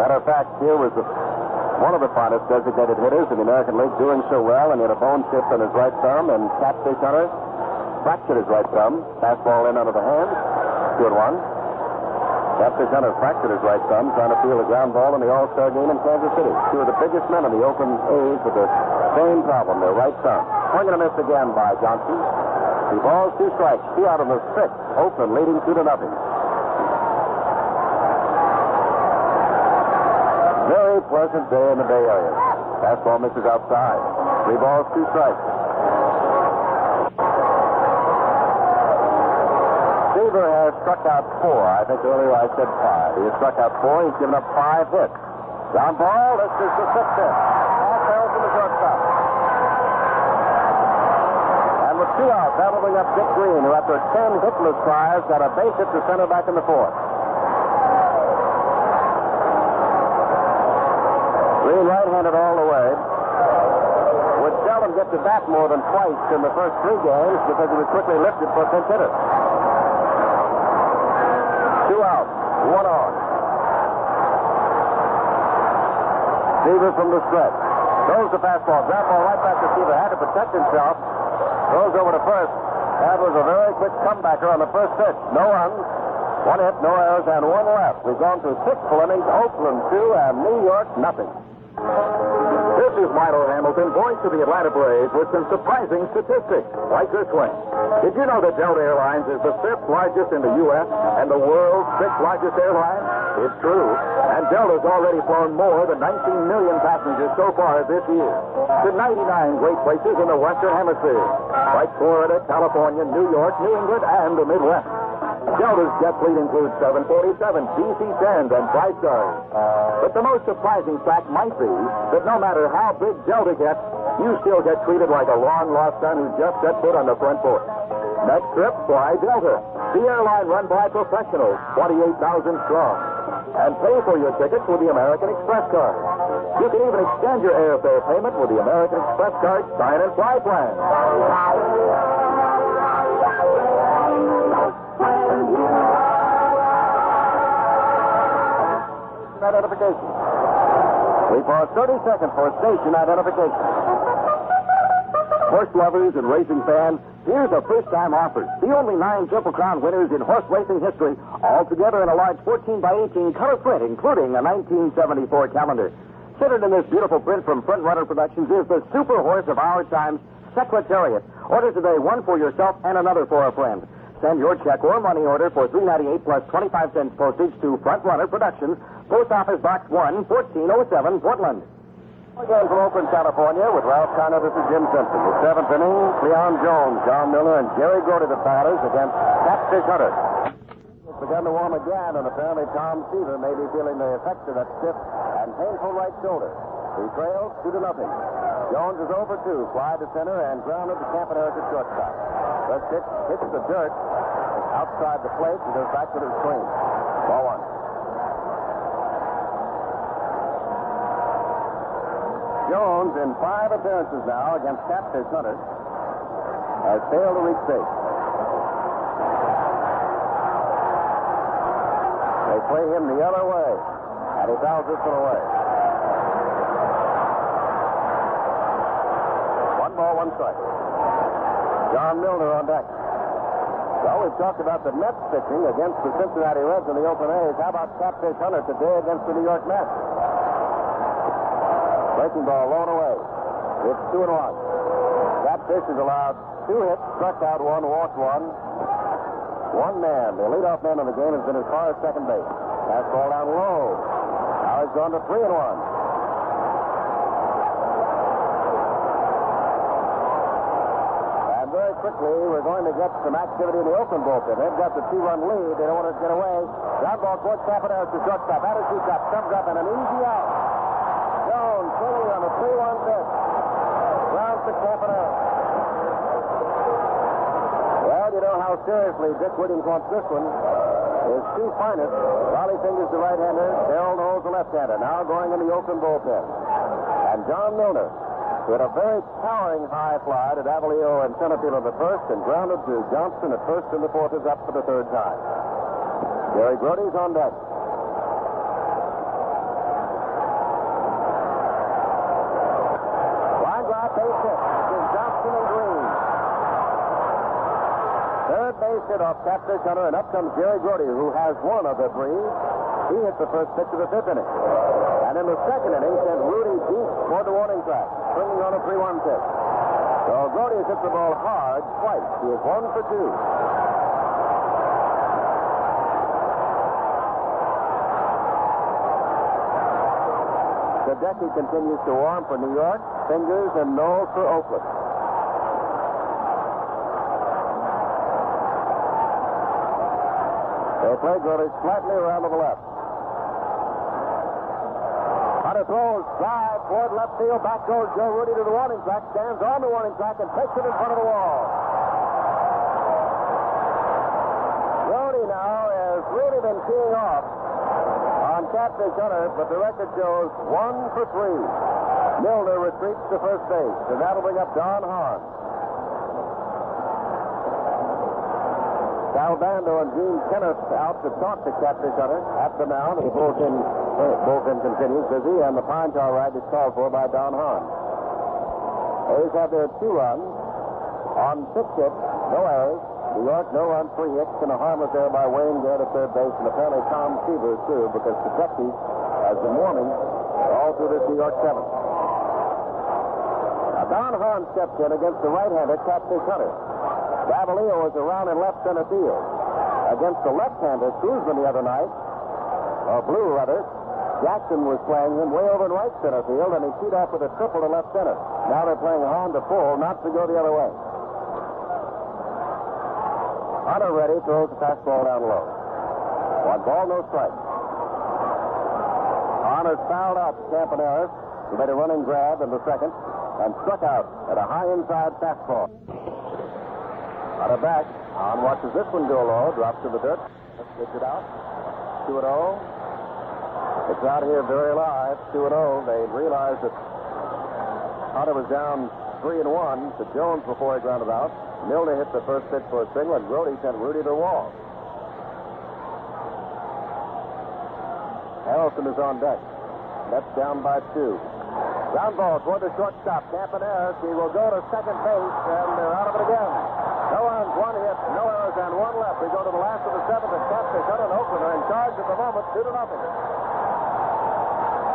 Matter of fact, here was the, one of the finest designated hitters in the American League doing so well, and he had a bone chip on his right thumb, and Catfish Hunter fractured his right thumb. Fastball in under the hand. And one. Catfish Hunter fractured his right thumb trying to field a ground ball in the All-Star game in Kansas City. Two of the biggest men in the Oakland A's with the same problem, their right thumb. Swing and a miss again by Johnson. Two balls, two strikes, two out of the six. Oakland leading two to nothing. Very pleasant day in the Bay Area. Fastball misses outside. Three balls, two strikes. Seaver has struck out four. I think earlier I said five. He has struck out four. He's given up five hits. Ground ball. This is the sixth hit. Off Harrelson the shortstop. And with two outs, that'll up Dick Green, who after ten hitless tries got a base hit to center back in the fourth. Green right-handed all the way. Would seldom get to bat more than twice in the first three games because he was quickly lifted for pinch hitter. Two out, one on. Seaver from the stretch. Throws the fastball. Ground ball right back to Seaver. Had to protect himself. Throws over to first. That was a very quick comebacker on the first pitch. No runs. One hit, no errors, and one left. We've gone through six full innings. Oakland two and New York nothing. This is Milo Hamilton, voice of the Atlanta Braves, with some surprising statistics, like this one. Did you know that Delta Airlines is the fifth largest in the U.S. and the world's sixth largest airline? It's true. And Delta's already flown more than 19 million passengers so far this year to 99 great places in the Western Hemisphere, like Florida, California, New York, New England, and the Midwest. Delta's jet fleet includes 747, DC-10s, and Bright Stars. But the most surprising fact might be that no matter how big Delta gets, you still get treated like a long-lost son who just set foot on the front porch. Next trip, fly Delta, the airline run by professionals, 28,000 strong. And pay for your tickets with the American Express card. You can even extend your airfare payment with the American Express card sign and fly plan. Identification. We pause 30 seconds for station identification. Horse lovers and racing fans, here's a first-time offer. The only nine Triple Crown winners in horse racing history, all together in a large 14 by 18 color print, including a 1974 calendar. Centered in this beautiful print from Front Runner Productions is the super horse of our times, Secretariat. Order today one for yourself and another for a friend. Send your check or money order for $3.98 plus 25 cents postage to Front Runner Productions, Post Office Box 1, 1407, Portland. Again from Oakland, California, with Ralph Kiner. This is Jim Simpson. The seventh inning, Cleon Jones, John Milner, and Jerry Grote, the batters, against Catfish Hunter. It's begun to warm again, and apparently Tom Seaver may be feeling the effects of that stiff and painful right shoulder. He trails two to nothing. Jones is over two, fly to center, and grounded to Campaneris at shortstop. First pitch hits the dirt outside the plate and goes back to the screen. Ball one. Jones, in five appearances now against Catfish Hunter, has failed to reach base. They play him the other way, and he fouls this one away. One ball, one strike. John Milner on deck. Well, we've talked about the Mets pitching against the Cincinnati Reds in the open A's. How about Catfish Hunter today against the New York Mets? Ball, low and away. It's two and one. Catfish is allowed two hits, struck out one, walked one. One man, the leadoff man of the game, has been as far as second base. Fastball down low. Now he's gone to three and one. And very quickly, we're going to get some activity in the Oakland bullpen. They've got the two-run lead. They don't want to get away. Ground ball towards Campaneris to shortstop. Attitude shot comes up and an easy out. On a 3-1 pitch. Ground to Campaneris. Well, you know how seriously Dick Williams wants this one. His two finest. Rollie Fingers, the right-hander. Darrell Knowles, the left-hander. Now going in the open bullpen. And John Milner hit a very towering high fly to Davalillo and center field in the first and grounded to Johnson at first and the fourth is up for the third time. Gary Grote's on deck. Line drive, base hit. Between Johnson and Green. Hit off Catfish Hunter, and up comes Jerry Grote, who has one of the three. He hit the first pitch of the fifth inning. And in the second inning, sent Rudi deep toward the warning track, swinging on a 3-1 pitch. So Grote has hit the ball hard twice. He is one for two. The Sadecki continues to warm for New York, Fingers and Knowles for Oakland. Play Grote slightly around to the left. Hunter throws drive toward left field. Back goes Joe Rudi to the warning track. Stands on the warning track and takes it in front of the wall. Rudi now has really been teeing off on Catfish Hunter, but the record shows one for three. Milner retreats to first base, and that'll bring up Don Hahn. Sal Bando and Gene Tenace out to talk to Catfish Hunter at the mound. The bullpen, uh, bullpen continues busy, and the pine tar ride is called for by Don Hahn. A's have their two runs on six hits, no errors. New York, no runs, three hits, and a harmless error by Wayne Garrett at third base, and apparently Tom Seaver, too, because the Kentucky has been warming all through this New York seventh. Now, Don Hahn steps in against the right-hander, Catfish Hunter. Davalillo is around in left center field. Against the left-hander, Cruzman the other night, or Blue rather, Jackson was playing him way over in right center field, and he teed off with a triple to left center. Now they're playing Hahn to full, not to go the other way. Hunter ready, throws the fastball down low. One ball, no strike. Has fouled out Campaneris. He made a running grab in the second and struck out at a high inside fastball. Hunter back. Hahn watches this one go low, drops to the dirt, gets it out. 2 and 0. It's out here very live, 2 and 0. They realized that Hunter was down 3 and 1 to Jones before he grounded out. Milner hit the first pitch for a single, and Grote sent Rudi to wall. Harrelson is on deck. That's down by two. Ground ball toward the shortstop. Campaneris. He will go to second base, and they're out of it again. No runs, one hit, no errors, and one left. We go to the last of the seventh, and Hunter and Oakland are in charge at the moment, two to nothing.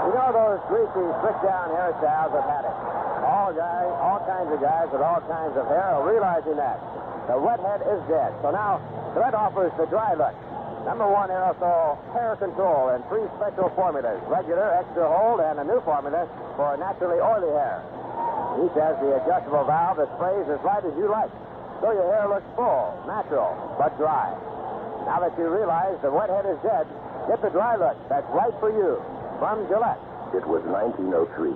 You know those greasy, trick-down hairstyles have had it. All guys, all kinds of guys with all kinds of hair are realizing that. The wet head is dead. So now, Thread offers the dry look. Number one aerosol hair control and three special formulas. Regular, extra hold, and a new formula for naturally oily hair. Each has the adjustable valve that sprays as light as you like. So your hair looks full, natural, but dry. Now that you realize the wet head is dead, get the dry look that's right for you from Gillette. It was 1903,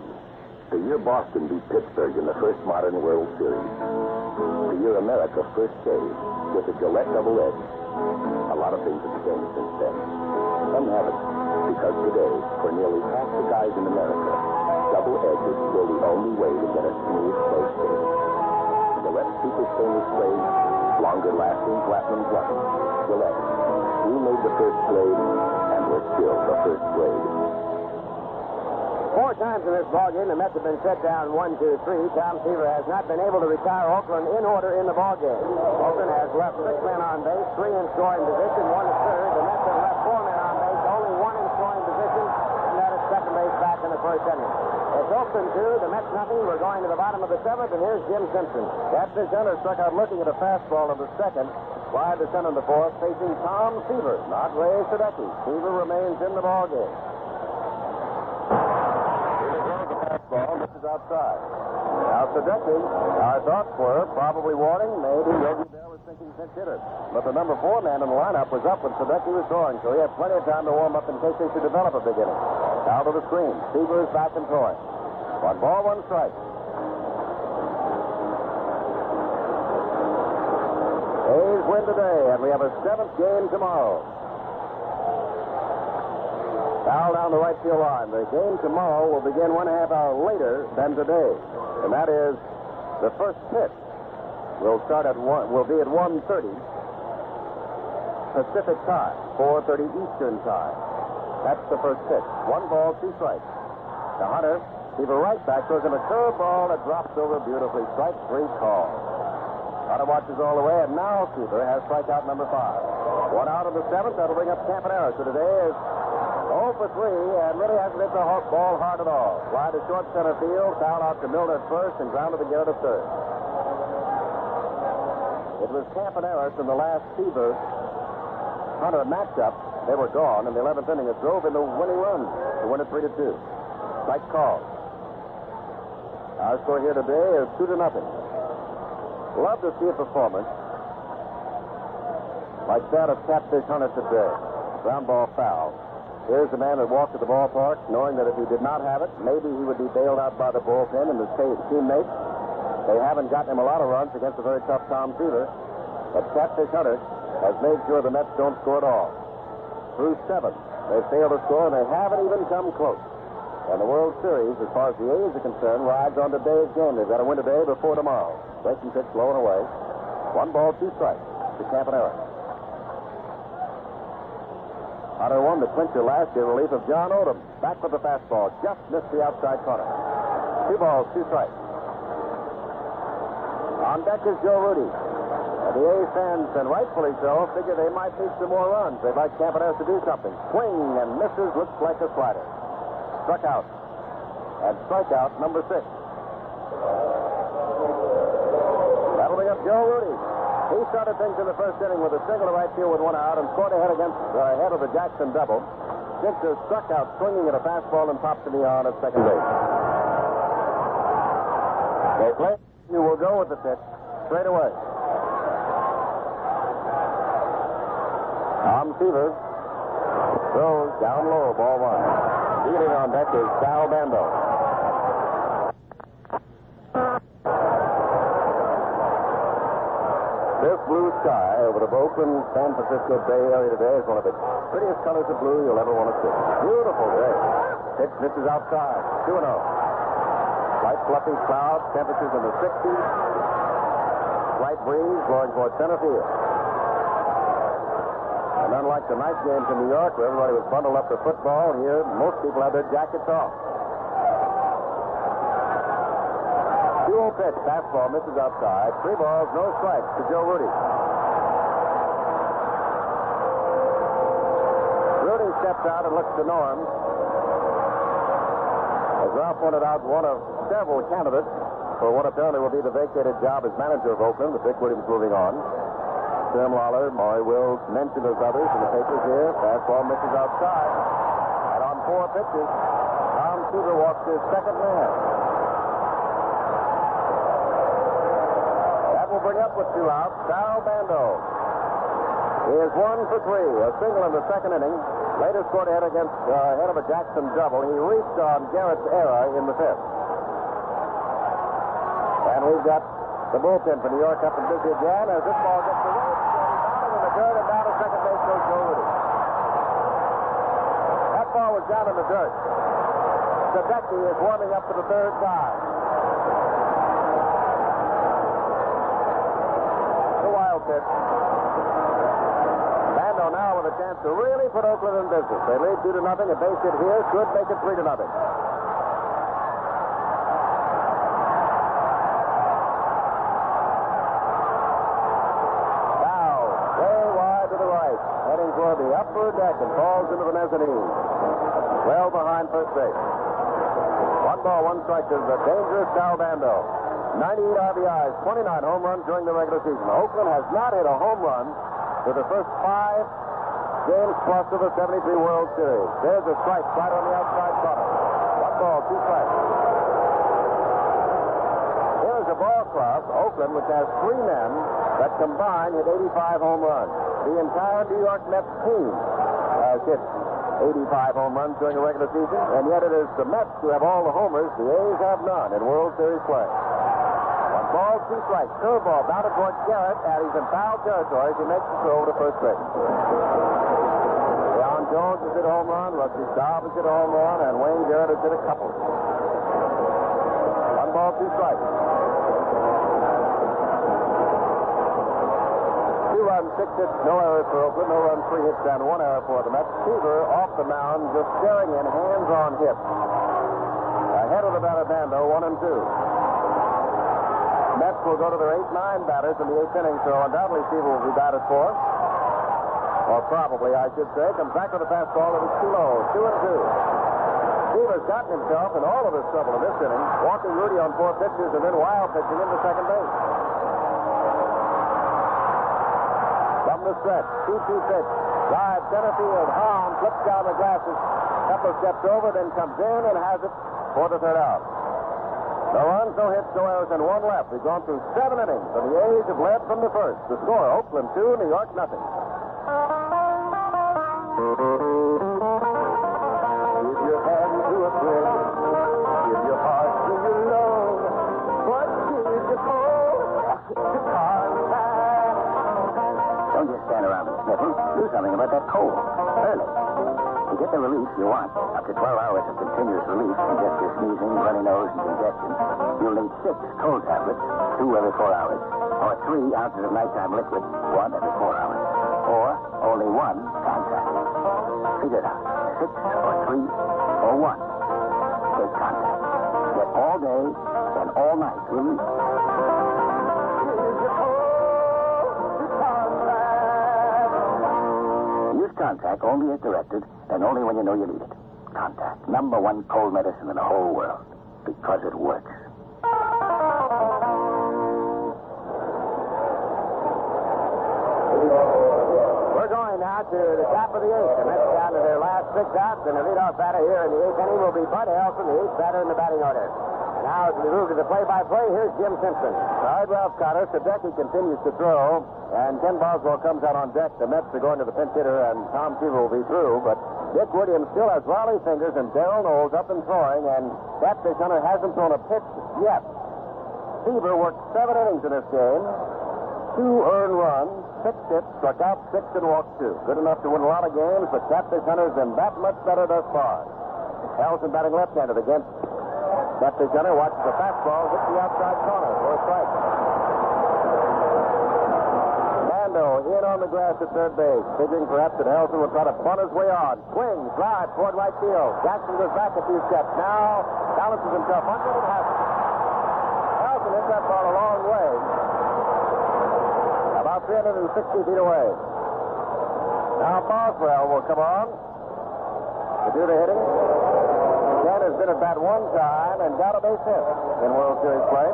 the year Boston beat Pittsburgh in the first modern World Series. The year America first shaved with a Gillette Double Edge. A lot of things have changed since then. Some haven't, because today, for nearly half the guys in America, double edges were the only way to get a smooth play stain. Red Super Stainless Blade, longer lasting platinum plus. Gillette. We made the first blade, and we're still the first blade. Four times in this ballgame, the Mets have been set down one, two, three. Tom Seaver has not been able to retire Oakland in order in the ballgame. Oakland has left six men on base, three in scoring position, one at third. The Mets have left four men on base, only one in scoring position, and that is second base back in the first inning. Oakland two, the Mets nothing. We're going to the bottom of the seventh, and here's Jim Simpson. Catfish Hunter struck out looking at a fastball in the second. Wide to center in the fourth, facing Tom Seaver, not Ray Sadecki. Seaver remains in the ballgame. Ball misses outside. Now Sadecki, our thoughts were probably warning, maybe Yogi Berra was thinking pinch hitter. But the number four man in the lineup was up when Sadecki was throwing, so he had plenty of time to warm up in case they should develop a beginning. Now to the screen. Seaver is back and throwing. One ball, one strike. A's win today, and we have a seventh game tomorrow. Foul down the right field line. The game tomorrow will begin one half hour later than today, and that is the first pitch will start at one. Will be at 1:30 Pacific time, 4:30 Eastern time. That's the first pitch. One ball, two strikes. The Hunter, Seaver right back, throws him a curveball that drops over beautifully. Strike three call. Hunter watches all the way, and now Seaver has strikeout number five. One out of the seventh. That'll bring up Campaneris. So today is 0 for 3, and really hasn't hit the ball hard at all. Fly to short center field, foul out to Milner at first, and grounded to Garrett at third. It was Campaneris in the last Seaver Hunter matchup. They were gone in the 11th inning. It drove in the winning run to win it 3 to 2. Strike call. Our score here today is 2 to nothing. Love to see a performance like that of Catfish Hunter today. Ground ball foul. Here's a man that walked to the ballpark knowing that if he did not have it, maybe he would be bailed out by the bullpen and his teammates. They haven't gotten him a lot of runs against a very tough Tom Seaver. But Catfish Hunter has made sure the Mets don't score at all. Through seven, they've failed to score, and they haven't even come close. And the World Series, as far as the A's are concerned, rides on today's game. They've got to win today before tomorrow. Breaking pitch blowing away. One ball, two strikes to Campaneris. Hunter won the clincher last year, relief of John Odom. Back with the fastball. Just missed the outside corner. Two balls, two strikes. On deck is Joe Rudi. And the A's fans, and rightfully so, figure they might need some more runs. They'd like Campaneris to do something. Swing and misses, looks like a slider. Struck out. And strikeout number six. That'll bring up Joe Rudi. He started things in the first inning with a single to right field with one out and scored ahead against uh, ahead of the Jackson double. Ginter struck out swinging at a fastball and popped to the on at second base. They play. You will go with the pitch straight away. Tom Seaver throws down low, ball one. Dealing on deck is Sal Bando. This blue sky over the Oakland San Francisco Bay Area today is one of the prettiest colors of blue you'll ever want to see. Beautiful day. Pitch misses outside. 2 0. Light fluffy clouds, temperatures in the 60s. Light breeze blowing toward center field. And unlike the night games in New York where everybody was bundled up for football, here most people have their jackets off. 2 0 pitch. Fastball misses outside. Three balls, no strikes to Joe Rudi. Rudi steps out and looks to Norm. As Ralph pointed out, one of several candidates for what apparently will be the vacated job as manager of Oakland, with Dick Williams moving on. Tim Lawler, Maury Wills mentioned as others in the papers here. Fastball misses outside. And on four pitches, Tom Seaver walks his second man. That will bring up with two outs Sal Bando. Is one for three, a single in the second inning. Later scored ahead against uh, ahead of a Jackson double. He reached on Garrett's error in the fifth. And we've got the bullpen for New York up and busy again as this ball gets away. Down in the dirt and down to second base goes Joe. That ball was down in the dirt. Sadecki is warming up for the third time. The wild pitch. Bando now with a chance to really put Oakland in business. They lead two to nothing. A base hit here could make it three to nothing. Now, way wide to the right, toward the upper deck and falls into the mezzanine. Well behind first base. One ball, one strike to the dangerous Sal Bando. 98 RBIs, 29 home runs during the regular season. Oakland has not hit a home run for the first five games plus of the 73 World Series. There's a strike right on the outside corner. One ball, two strikes. Here's a ball club, Oakland, which has three men that combined hit 85 home runs. The entire New York Mets team has hit 85 home runs during the regular season, and yet it is the Mets who have all the homers. The A's have none in World Series play. One ball, two strikes. Curveball bounded towards Garrett, and he's in foul territory as he makes the throw to first base. Cleon Jones has hit a home run, Rusty Staub has hit a home run, and Wayne Garrett has hit a couple. Runs, six hits, no errors for Oakland, no runs, three hits, and one error for the Mets. Seaver off the mound, just staring in, hands on hips. Ahead of the batter Bando, one and two. Mets will go to their 8-9 batters in the eighth inning, so undoubtedly Seaver will be batted for. Or probably, I should say. Comes back with a fastball that is too low. Two and two. Seaver's gotten himself in all of his trouble in this inning, walking Rudi on four pitches and then wild pitching into second base. From the stretch, 2-2 pitch. Drive center field. Hahn flips down the glasses. Couple steps over, then comes in and has it for the third out. No runs, no hits, no errors, and one left. We've gone through seven innings, and the A's have led from the first. The score, Oakland 2, New York nothing. Something about that cold. Early. To get the relief you want, up to 12 hours of continuous relief from just your sneezing, runny nose, and congestion, you'll need six cold tablets, two every four hours, or three ounces of nighttime liquid, one every four hours, or only one Contac. Figure it out. Six or three or one. Take Contac. Get all day and all night relief. Contact only as directed and only when you know you need it. Contac. Number one cold medicine in the whole world. Because it works. We're going now to the top of the eighth. The Mets down to their last six outs, and the leadoff batter here in the eighth inning will be Bud Harrelson, the eighth batter in the batting order. Now, as we move to the play-by-play, here's Jim Simpson. All right, Ralph Kiner. Sadecki continues to throw, and Ken Boswell comes out on deck. The Mets are going to the pinch hitter, and Tom Seaver will be through, but Dick Williams still has Rollie Fingers, and Darrell Knowles up and throwing, and that Pat Hunter hasn't thrown a pitch yet. Seaver worked seven innings in this game, two earned runs, six hits, struck out six and walked two. Good enough to win a lot of games, but Catfish Hunter's been that much better thus far. Harrelson batting left-handed against Catfish Hunter. Watches the fastball hit the outside corner for a strike. Bando in on the grass at third base, figuring perhaps that Harrelson would try to bunt his way on. Swings, drive toward right field. Jackson goes back a few steps. Now balances himself under it happens. Harrelson hit that ball a long way. About 360 feet away. Now Boswell will come on to do the hitting. Ken has been at bat one time and got a base hit in World Series play.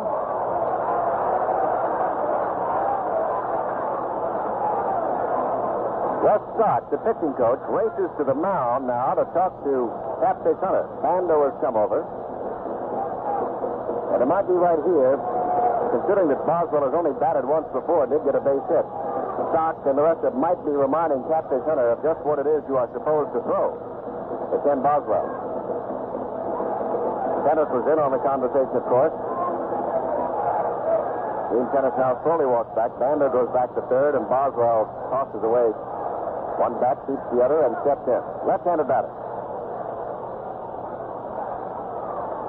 Wes Stock, the pitching coach, races to the mound now to talk to Catfish Hunter. Bando has come over. And it might be right here, considering that Boswell has only batted once before, and did get a base hit. Stock and the rest of it might be reminding Catfish Hunter of just what it is you are supposed to throw to Ken Boswell. Tenace was in on the conversation, of course. Gene Tenace now slowly walks back. Bando goes back to third, and Boswell tosses away one bat, beats the other, and steps in. Left-handed batter.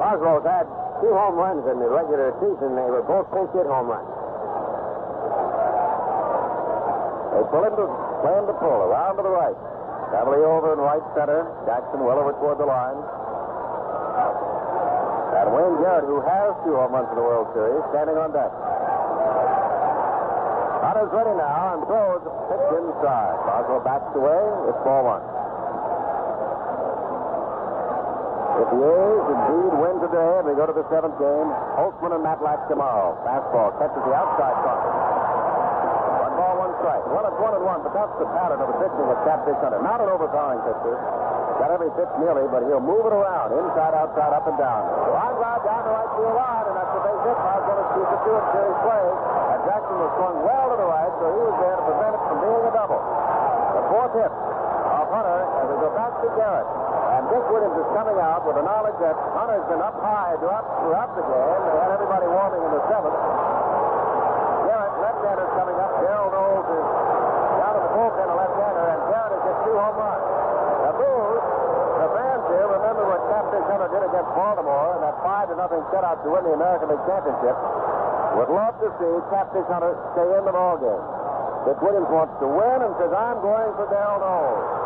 Boswell's had two home runs in the regular season. They were both pinch hit home runs. They pull him to him to pull around to the right. Davalillo over in right center. Jackson well over toward the line. Wayne Garrett, who has two home runs in the World Series, standing on deck. Hunter's ready now and throws a pitch inside. Boswell backs away. It's ball one. If the A's indeed win today and they go to the seventh game, Holtzman and Matlack tomorrow. Fastball catches the outside corner. One ball, one strike. Well, it's one and one, but that's the pattern of the pitching of Catfish Hunter. Not an overpowering pitcher. Got every pitch nearly, but he'll move it around, inside, outside, up and down. Line drive down the right field line, and that's the base hit. Boswell is keep it to it, series play. And Jackson was swung well to the right, so he was there to prevent it from being a double. The fourth hit of Hunter, and we go back to Garrett. And Dick Williams is coming out with the knowledge that Hunter's been up high throughout, throughout the game. They had everybody warming in the seventh. Garrett, left-hander's coming up. Darrell Knowles is down to the bullpen, a left-hander, and Garrett has hit two home runs. The Bulls, the fans here, remember what Catfish Hunter did against Baltimore in that 5 to nothing shutout to win the American League Championship. Would love to see Catfish Hunter stay in the ball game. Dick Williams wants to win and says, I'm going for Darrell Knowles.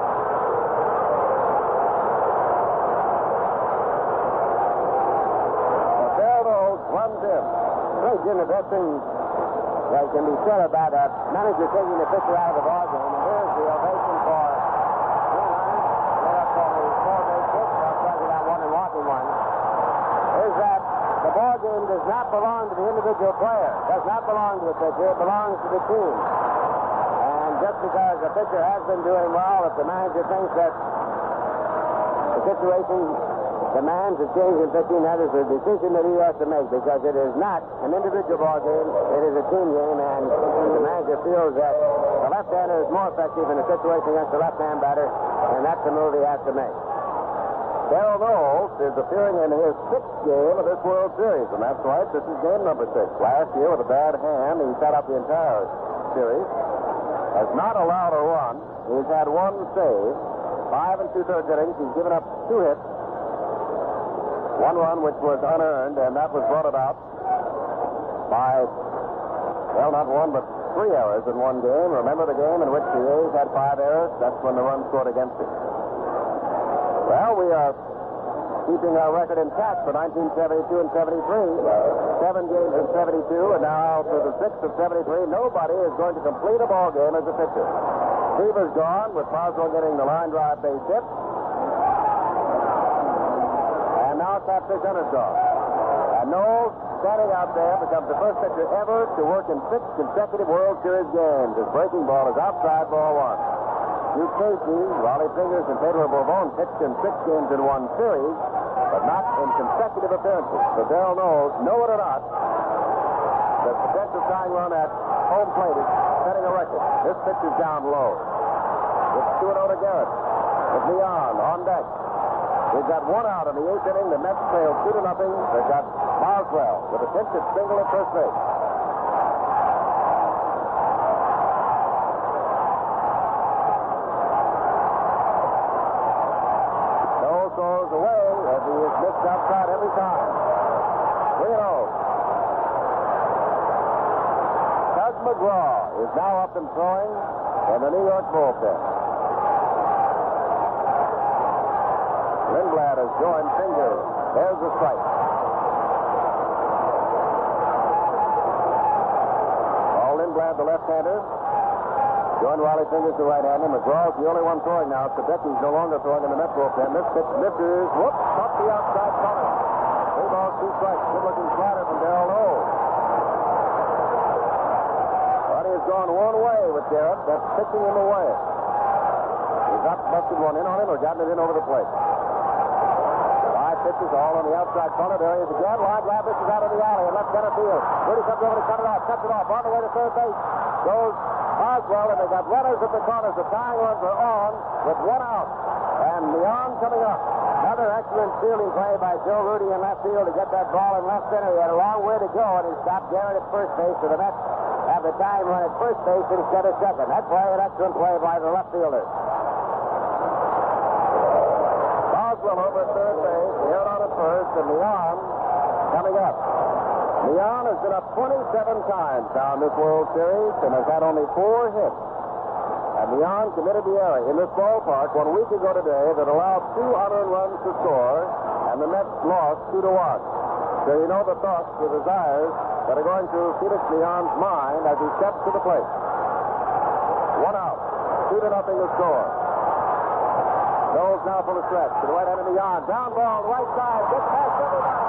Runs in. Hey, Jim, the best thing that can be said about a manager taking the pitcher out of the ball game, and here's the ovation for game does not belong to the individual player. Does not belong to the pitcher. It belongs to the team. And just because the pitcher has been doing well, if the manager thinks that the situation demands a change in pitching, that is a decision that he has to make because it is not an individual ball game, it is a team game, and the manager feels that the left-hander is more effective in a situation against the left-hand batter, and that's the move he has to make. Darrell Knowles is appearing in his sixth game of this World Series, and that's right. This is game number six. Last year, with a bad hand, he sat up the entire series. Has not allowed a run. He's had one save. Five and two-thirds innings. He's given up two hits. One run, which was unearned, and that was brought about by, well, not one, but three errors in one game. Remember the game in which the A's had five errors? That's when the run scored against him. Well, we are keeping our record intact for 1972 and 73. Seven games in 72, and now for the sixth of 73, nobody is going to complete a ball game as a pitcher. Seaver's gone, with Boswell getting the line drive base hit. And now Catfish Hunter's. And Knowles, standing out there, becomes the first pitcher ever to work in six consecutive World Series games. His breaking ball is outside ball one. Hugh Casey, Rollie Fingers, and Pedro Borbon pitched in six games in one series, but not in consecutive appearances. So Darrell Knowles, know it or not, the potential tying run at home plate is setting a record. This pitch is down low. It's 2 0 to Garrett. With Millan on deck. We've got one out in the eighth inning. The Mets trail 2 to nothing. They've got Boswell with a pinch single at first base. Goes away as he is missed outside every time. 3 0. Tug McGraw is now up and throwing in the New York bullpen. Lindblad has joined Finger. There's the strike. Paul Lindblad, the left-hander. Joined Rollie Fingers, the right-hander. McGraw's the only one throwing now. Sadecki's no longer throwing in the Met bullpen. This pitch misses. Whoops, off the outside corner. Three balls, two strikes. Good-looking slider from Darrell. But he has gone one way with Garrett. That's pitching him away. He's not busted one in on him or gotten it in over the plate. Pitches all on the outside corner. There he is again. Drive. This is out of the alley in left center field. Rudi comes over to cut it off. Cuts it off. On the way to third base. Goes Boswell, and they got runners at the corners. The tying runs are on with one out. And Millan coming up. Another excellent fielding play by Joe Rudi in left field to get that ball in left center. He had a long way to go, and he stopped Garrett at first base. So the Mets have the time run at first base instead of second. That play, an excellent play by the left fielder. Over third base. Here on at first, and Millan coming up. Millan has been up 27 times down this World Series and has had only four hits. And Millan committed the error in this ballpark one week ago today that allowed two unearned runs to score, and the Mets lost two to one. So you know the thoughts, the desires that are going through Felix Millan's mind as he steps to the plate. One out, two to nothing to score. Knowles now for the stretch to the right hand of Millan. Down ball, right side, gets past everybody.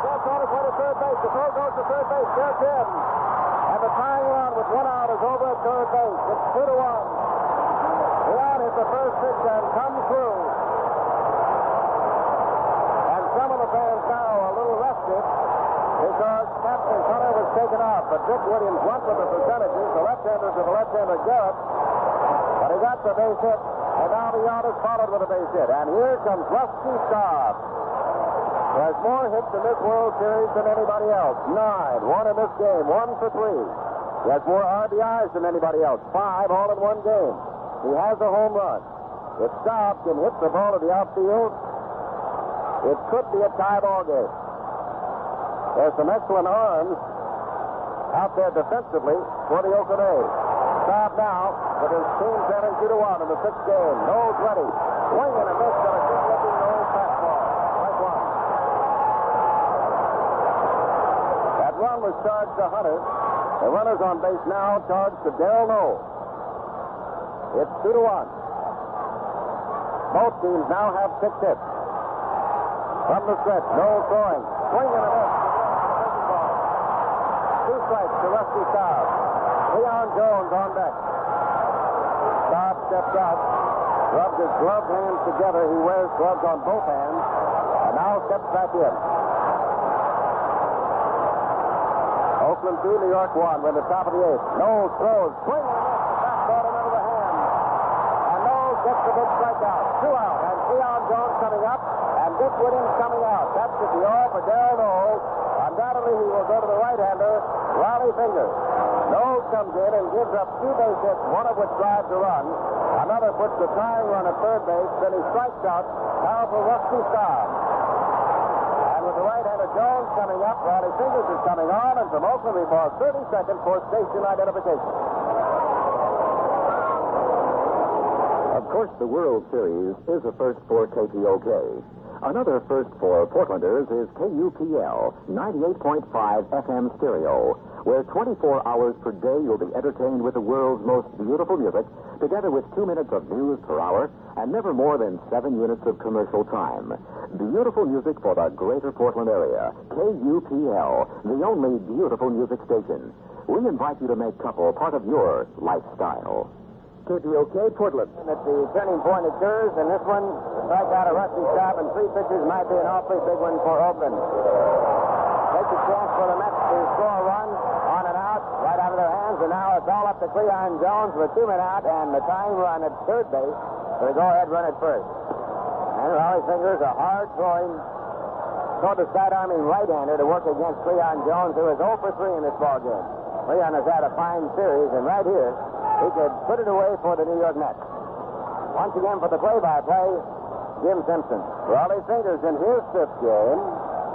That's on his way to third base. The throw goes to third base. There's in. And the tying run with one out is over at third base. It's two to one. Millan hit the first pitch and comes through. And some of the fans now are a little restive because Catfish Hunter was taken off. But Dick Williams went with the percentages. The left-hander to the left-hander Garrett. But he got the base hit. And now Millan is followed with a base hit. And here comes Rusty Staub who has more hits in this World Series than anybody else. Nine. One in this game. One for three. He has more RBIs than anybody else. Five all in one game. He has a home run. If Staub can hit the ball to the outfield, it could be a tie ball game. There's some excellent arms out there defensively for the Oakland A's. Staub now with his team trailing two to one in the sixth game. Knowles ready. Swing and a miss on a good-looking Knowles fastball. Strike one. That run was charged to Hunter. The runners on base now charged to Darrell Knowles. It's two to one. Both teams now have six hits. From the stretch, Knowles throwing. Swing and a miss. Two strikes to Rusty Staub. Cleon Jones on deck. Stepped out, rubbed his gloved hands together. He wears gloves on both hands, and now steps back in. Oakland 2, New York 1. We're in the top of the eighth. Knowles throws. Swing and a miss. The fastball to middle the hand. And Knowles gets the big strikeout. Two out. And Cleon Jones coming up. And Dick Williams coming out. That's the all for Darrell Knowles. Undoubtedly, he will go to the right-hander, Rollie Fingers. Knowles comes in and gives up two base hits, one of which drives a run. Another puts the tying run at third base. Then he strikes out powerful Rusty Staub. And with the right-hander Jones coming up, Rollie Fingers is coming on, and from Oakland we pause 30 seconds for station identification. Of course, the World Series is a first for KTOK. Another first for Portlanders is KUPL 98.5 FM stereo, where 24 hours per day you'll be entertained with the world's most beautiful music, together with two minutes of news per hour and never more than seven units of commercial time. Beautiful music for the greater Portland area. KUPL, the only beautiful music station. We invite you to make couple part of your lifestyle. KPOK, Portland. At the turning point of occurs, and this one, the strikeout of Rusty Staub and three pitches might be an awfully big one for Oakland. Takes a chance for the Mets to score a run on and out, right out of their hands, and now it's all up to Cleon Jones with two men out and the tying run at third base for the go-ahead run at first. And Rollie Fingers, a hard-throwing, toward the side-arming right-hander to work against Cleon Jones, who is 0 for 3 in this ballgame. Cleon has had a fine series, and right here, he could put it away for the New York Mets. Once again for the play-by-play, Jim Simpson. Rollie Fingers in his fifth game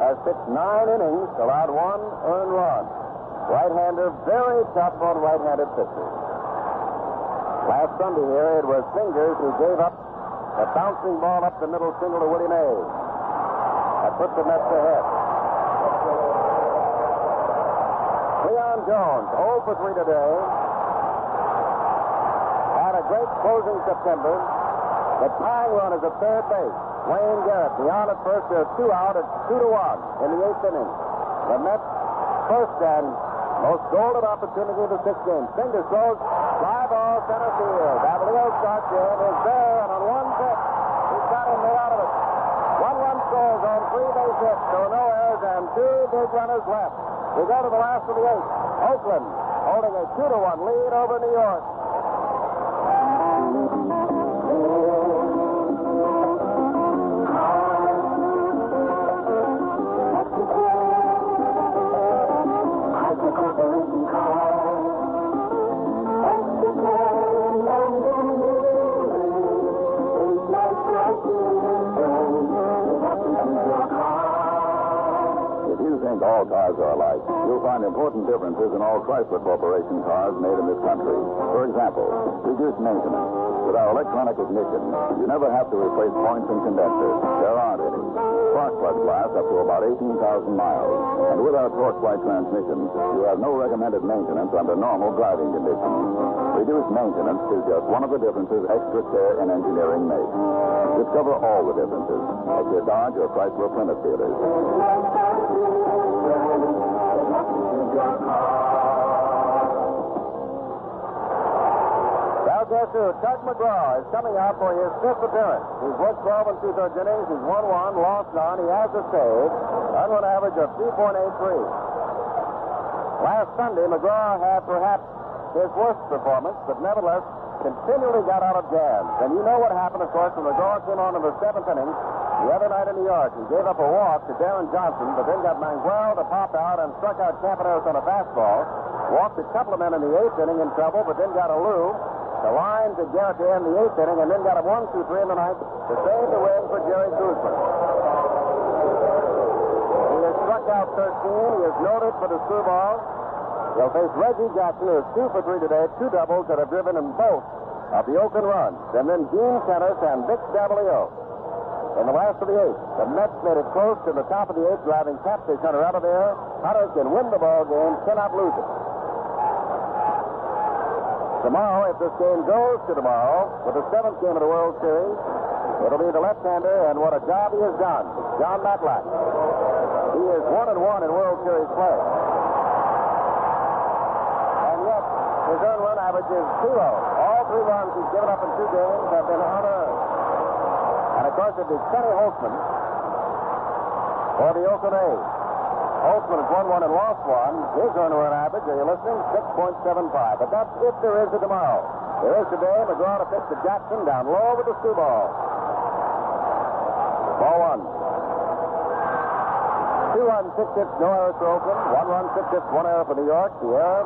has pitched nine innings, allowed one earned run. Right-hander very tough on right-handed pitchers. Last Sunday here, it was Fingers who gave up a bouncing ball up the middle single to Willie Mays. That put the Mets ahead. Cleon Jones, 0 for 3 today. Had a great closing September. The tying run is at third base. Wayne Garrett, beyond at first, they're two out at two to one in the eighth inning. The Mets first and most golden opportunity of the sixth game. Fingers throws, fly ball center field. Gabriel starts in, is there, and on one pitch, he's got him out of it. One run scores on three base hits, so no errors, and two big runners left. We go to the last of the eighth. Oakland holding a two to one lead over New York. Find important differences in all Chrysler Corporation cars made in this country. For example, reduced maintenance. With our electronic ignition, you never have to replace points and condensers. There aren't any. Spark plugs last up to about 18,000 miles. And with our flight transmission, you have no recommended maintenance under normal driving conditions. Reduced maintenance is just one of the differences extra care in engineering makes. Discover all the differences at your Dodge or Chrysler Plymouth dealers. Broadcaster Tug McGraw is coming out for his fifth appearance. He's worked 12 and two-thirds innings. He's won one, lost none. He has a save. Run run average of 2.83. Last Sunday, McGraw had perhaps his worst performance, but nevertheless continually got out of jams. And you know what happened, of course, when McGraw came on in the seventh inning the other night in New York. He gave up a walk to Deron Johnson, but then got Mangual to pop out and struck out Campaneris on a fastball. Walked a couple of men in the eighth inning in trouble, but then got Alou. The line to Garrett to end the eighth inning, and then got a one, two, three in the ninth to save the win for Jerry Koosman. He has struck out 13. He is noted for the screwball. He'll face Reggie Jackson, who is two for three today, two doubles that have driven him both of the Oakland runs. And then Gene Tenace and Vic Davalillo. In the last of the eighth, the Mets made it close to the top of the eighth, driving Catfish Hunter out of there. Hunter can win the ball game, cannot lose it. Tomorrow, if this game goes to tomorrow, with the seventh game of the World Series, it'll be the left-hander, and what a job he has done, Jon Matlack. He is one and one in World Series play. And yet, his earned run average is zero. All three runs he's given up in two games have been unearned. And of course, it is Kenny Holtzman for the Oakland A's. Holtzman has won one and lost one. His earned run average, are you listening? 6.75. But that's if there is a tomorrow. There is today. McGraw to pitch to Jackson down low with the screwball. Ball one. Two runs, six hits, no errors for Oakland. One run, six hits, one error for New York. The error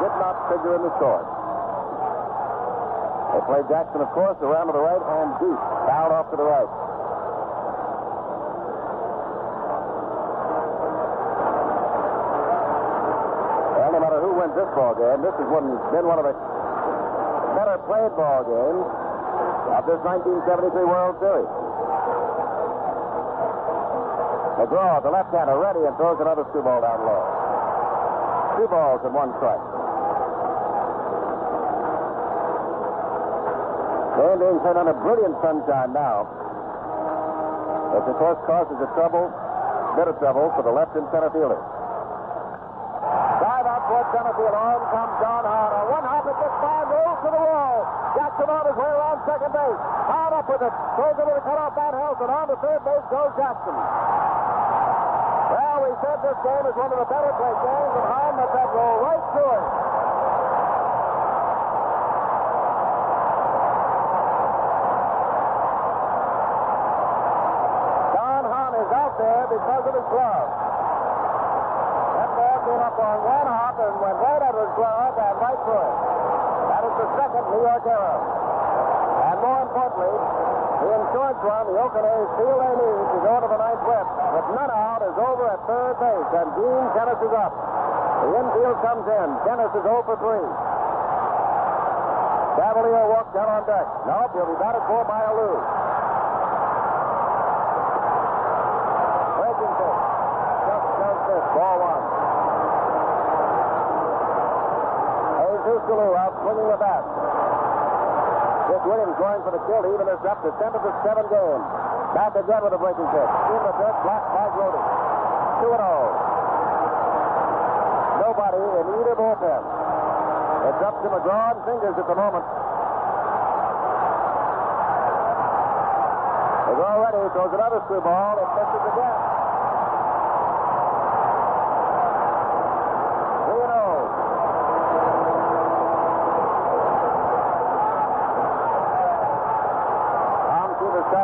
did not figure in the score. They play Jackson, of course, around to the right and deep. Fouled off to the right. This ball game, this has one, been one of the better played ball games of this 1973 World Series. McGraw, the left-hander, ready and throws another screwball down low. Two balls and one strike. Game being turned under brilliant sunshine now. This, of course, causes a trouble, bit of trouble for the left and center fielders. Towards center field. On comes John. A one hop at this time rolls to the wall. Jackson on his way around second base. Hahn up with it. Throws to the cutoff Van Helson. On to third base goes Jackson. Well, we said this game is one of the better played games, and Hahn let that roll right through it. Don Hahn is out there because of his glove. Came up on one hop and went right under his glove and right through. That is the second New York error. And more importantly, the insurance run the Oakland A's feel they need to go to the ninth flip. With none out is over at third base, and Gene Tenace is up. The infield comes in. Tenace is 0 for 3. Davalillo walks down on deck. Nope, he'll be batted for by Alou. Breaking pitch. Just does this. Ball one. Jesus out swinging the bat. Dick Williams going for the kill even this up to 10 to the 7 game. Back again with a breaking pitch. In the dirt, blocked by Grote. 2 0. Nobody in either bullpen. It's up to McGraw and Fingers at the moment. McGraw ready, throws another screwball. It misses again.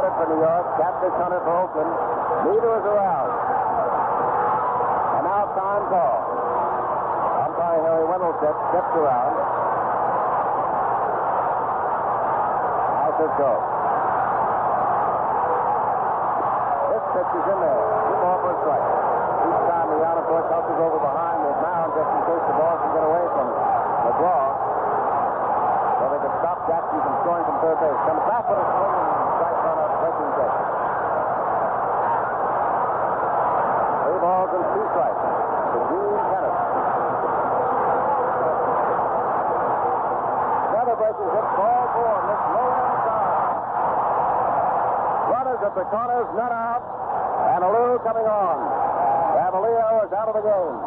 Started for New York. Catfish Hunter for Oakland. Neither is around. And now time call. Umpire Harry Wendelstedt steps around. Now Cisco. This pitch is in there. Two ball for a strike. Each time Millan, of course, hustles over behind the mound just in case the ball can get away from McGraw. So they stop Jackson from scoring from third base. Comes back with a swing and strikes on a breaking pitch. Three balls and two strikes to Gene Tenace. Another breaking hit, ball four, Miss low and inside. Runners at the corners, none out, and Alou coming on. Davalillo is out of the game.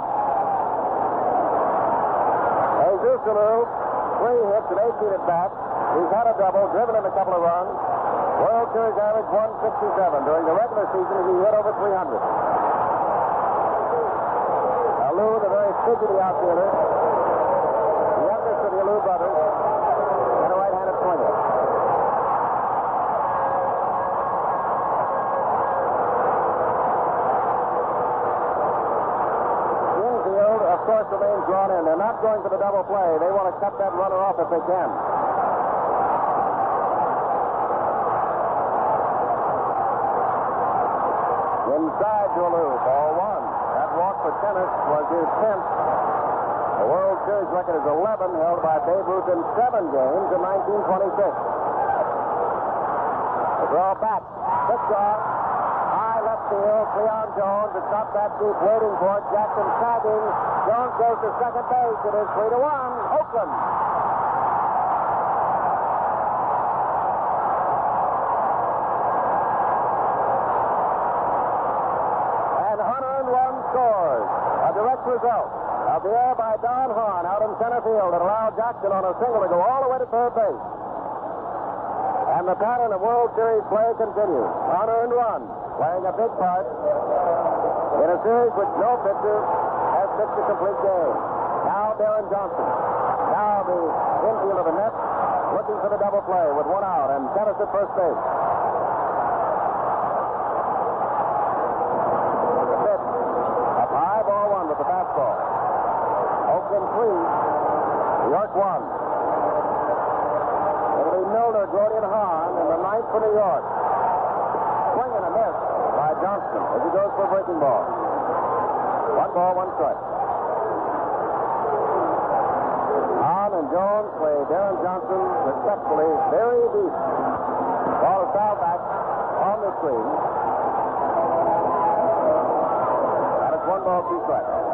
Jesus Alou, three hits and 18 at bats. He's had a double, driven in a couple of runs. World Series average 167. During the regular season, he hit over 300. Alou, the very fidgety outfielder, the youngest of the Alou brothers, and a right-handed swinger. Infield, of course, remains. They're not going for the double play. They want to cut that runner off if they can. Inside Alou, ball one. That walk for Tenace was his 10th. The World Series record is 11, held by Babe Ruth in seven games in 1926. The draw back. Pitch off. Field. Cleon Jones. It's not that deep waiting for it. Jackson tagging. Jones goes to second base. It is 3 to 1. Oakland. And unearned run scores. A direct result of the air by Don Hahn out in center field that allowed Jackson on a single to go all the way to third base. And the pattern of World Series play continues. Unearned run, playing a big part in a series which no pitcher has pitched a complete game. Now Deron Johnson. Now the infield of the net looking for the double play with one out and Tenace at first base. Pitch. Up high, ball one with the fastball. Oakland three, New York one. It'll be Milner, Grote, and Hahn in the ninth for New York. Swing and a miss by Johnston as he goes for a breaking ball. One ball, one strike. Hahn and Jones play Deron Johnson respectfully very deep. Ball is foul back on the screen. And it's one ball, two strikes.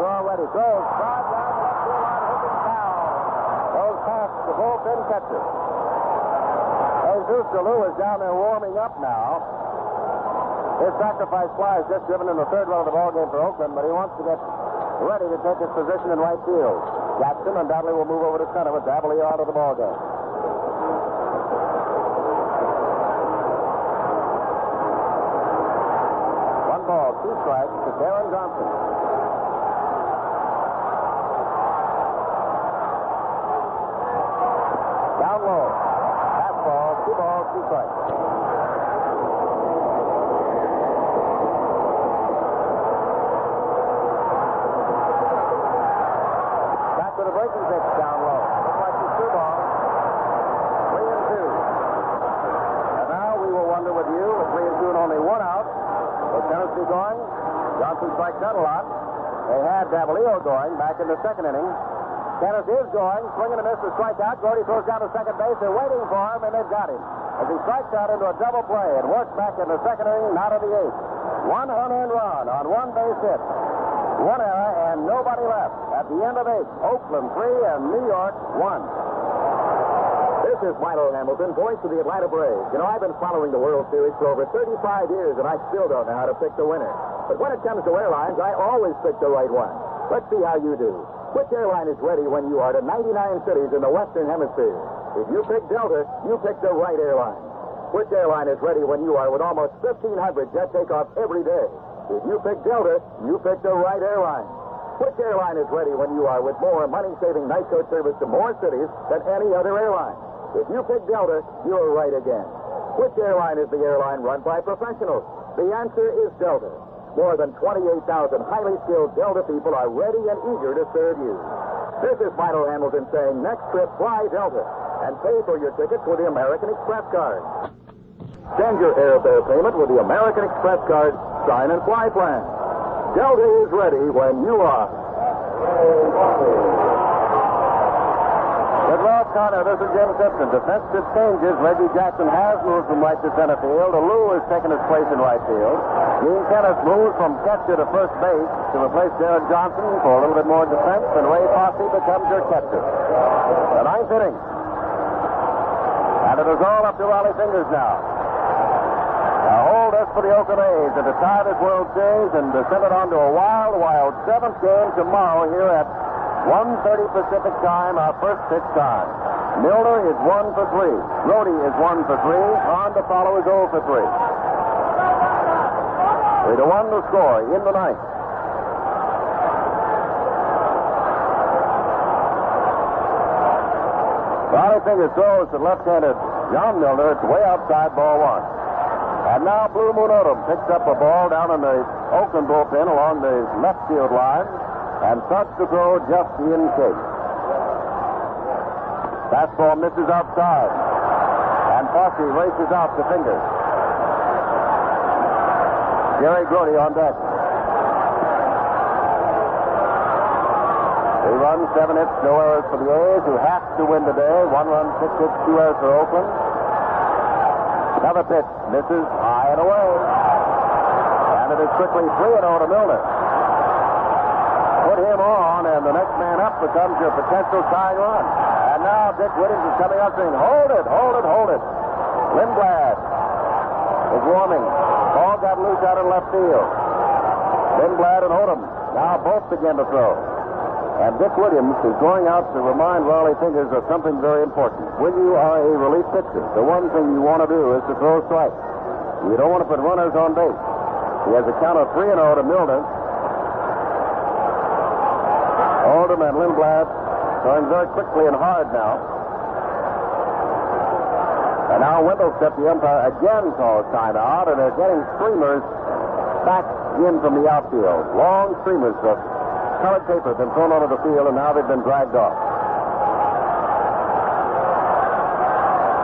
McGraw ready. Throws. Drive down left field line. Hitting foul. Goes past the bullpen catcher. Jesus Alou is down there warming up now. His sacrifice fly is just driven in the third run of the ball game for Oakland, but he wants to get ready to take his position in right field. Jackson undoubtedly will move over to center with Davalillo out of the ball game. One ball, two strikes to Deron Johnson. Down low. Two balls, two strikes. Back with breaking pitch down low. Two balls. Three and two. And now we will wonder with you, with three and two only one out, will Tennessee going? Johnson strikes out a lot. They had Davalillo going back in the second inning. Tenace is going, swinging and miss to strike out. Grote throws down to second base. They're waiting for him, and they've got him. As he strikes out into a double play and works back in the second inning, not of the eighth. One unearned run on one base hit. One error and nobody left. At the end of eight, Oakland three and New York one. This is Milo Hamilton, voice of the Atlanta Braves. You know, I've been following the World Series for over 35 years, and I still don't know how to pick the winner. But when it comes to airlines, I always pick the right one. Let's see how you do. Which airline is ready when you are to 99 cities in the Western Hemisphere? If you pick Delta, you pick the right airline. Which airline is ready when you are with almost 1,500 jet takeoffs every day? If you pick Delta, you pick the right airline. Which airline is ready when you are with more money-saving night coach service to more cities than any other airline? If you pick Delta, you're right again. Which airline is the airline run by professionals? The answer is Delta. More than 28,000 highly skilled Delta people are ready and eager to serve you. This is Milo Hamilton saying next trip fly Delta and pay for your tickets with the American Express card. Send your airfare payment with the American Express card sign and fly plan. Delta is ready when you are. With Ralph Kiner, this is Jim Simpson. Defensive changes. Reggie Jackson has moved from right to center field. Lou has taken his place in right field. Gene Tenace moves from catcher to first base to replace Deron Johnson for a little bit more defense, and Ray Fosse becomes your catcher. The ninth inning. And it is all up to Rollie Fingers now. Now hold us for the Oakland A's and to tie this World Series and to send it on to a wild, wild seventh game tomorrow here at 1.30 Pacific time, our first pitch time. Milner is one for three. Rhodey is one for three. On to follow is 0 for three. Three to one to score in the ninth. Rollie Fingers throws to left-handed John Milner. It's way outside ball one. And now Blue Moon Odom picks up a ball down in the Oakland bullpen along the left field line and starts to throw just in case. Fastball misses outside. And Fosse races out to Fingers. Jerry Grote on deck. Three runs, seven hits, no errors for the A's, who have to win today. One run, six hits, two errors for Oakland. Another pitch misses high and away. And it is quickly 3 0 to Milner. Put him on, and the next man up becomes your potential tying run. And now Dick Williams is coming up saying, Hold it, hold it, hold it. Lindblad is warming. Ball got loose out in left field. Lindblad and Odom now both begin to throw. And Dick Williams is going out to remind Rollie Fingers of something very important. When you are a relief pitcher, the one thing you want to do is to throw strikes. You don't want to put runners on base. He has a count of 3 and 0 to Milner. And Lindblad going very quickly and hard now. And now Wendelstedt, the umpire, again calls timeout, and they're getting streamers back in from the outfield. Long streamers of colored paper have been thrown onto the field, and now they've been dragged off.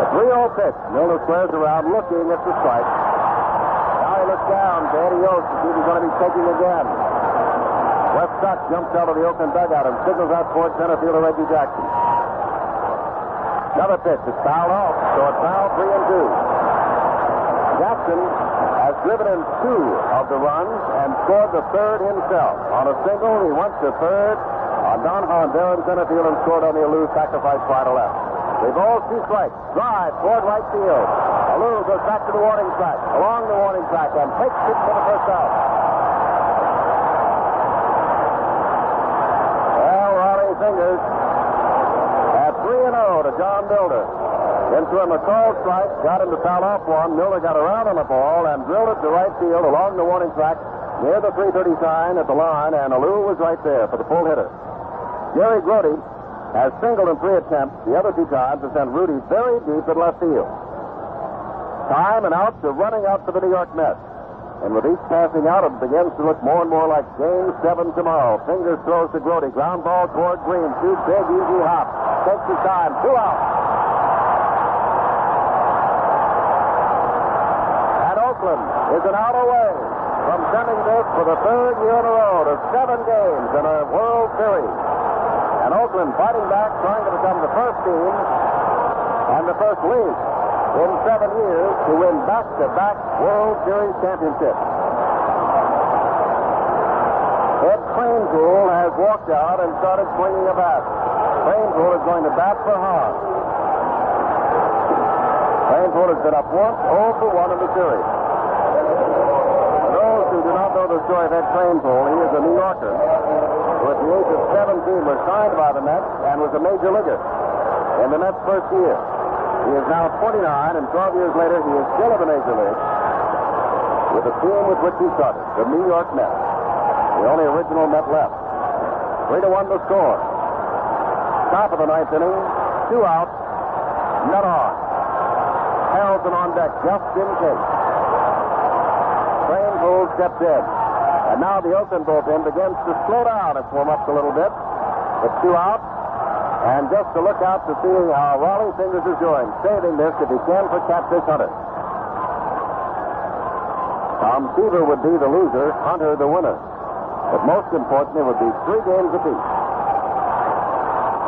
A 3-0 pitch. Milner squares around, looking at the strike. Now he looks down to Eddie Yost to he's going to be taking again. Stock jumps out of the Oakland dugout and signals out towards center fielder Reggie Jackson. Another pitch. It's fouled off, so it's now three and two. Jackson has driven in two of the runs and scored the third himself. On a single, he went to third. On Don there in center field and scored on the Alou sacrifice fly to left. They balls two strikes. Drive toward right field. Alou goes back to the warning track, along the warning track, and takes it for the first out. Well, Rollie Fingers at 3 and 0 to John Milner. Into a McCall strike, got him to foul off one. Milner got around on the ball and drilled it to right field along the warning track near the 330 sign at the line, and Alou was right there for the full hitter. Jerry Grote has singled in three attempts. The other two times has sent Rudi very deep at left field. Time and out to running out for the New York Mets. And with each passing out, it begins to look more and more like Game 7 tomorrow. Fingers throws to Grote. Ground ball toward Green. Two big, easy hop. Takes his time. Two out. And Oakland is an out away from sending this for the third year in a row to seven games in a World Series. And Oakland fighting back, trying to become the first team and the first league in seven years to win back-to-back World Series championships. Ed Kranepool has walked out and started swinging a bat. Kranepool is going to bat for Hahn. Kranepool has been up once, 0 for 1 in the series. For those who do not know the story of Ed Kranepool, he is a New Yorker who at the age of 17 was signed by the Mets and was a major leaguer in the Mets' first year. He is now 29, and 12 years later, he is still in the major league with the team with which he started, the New York Mets. The only original Met left. Three to one to score. Top of the ninth inning, two out, none on. Harrelson on deck, just in case. Kranepool steps in. And now the Oakland bullpen begins to slow down and warm up a little bit. It's two out. And just to look out to see how Rollie Fingers is doing, saving this if he can for Catfish Hunter. Tom Seaver would be the loser, Hunter the winner. But most importantly it would be three games apiece.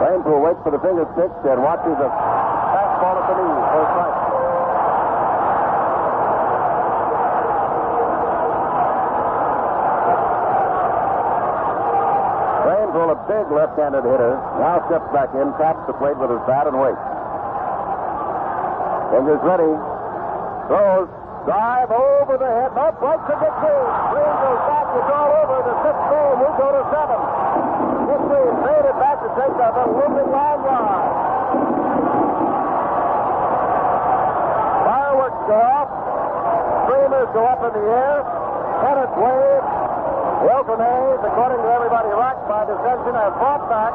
Kranepool wait for the finger sticks and watches a fastball at the knees for strike. A big left-handed hitter, now steps back in, taps the plate with his bat, and waits. Fingers ready. Throws. Drive over the head. No, breaks to get Green. Green goes back. It's all over. The sixth game. We go to seven. Green made it back to take up the looping line drive. Fireworks go off. Streamers go up in the air. Pennants wave. Wilton Hayes, according to everybody racked by dissension, has fought back.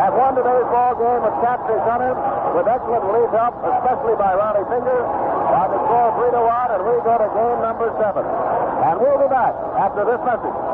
Have won today's ball game with Catfish Hunter with excellent relief help, especially by Rollie Fingers. By the score of 3 to 1, and we go to game number 7. And we'll be back after this message.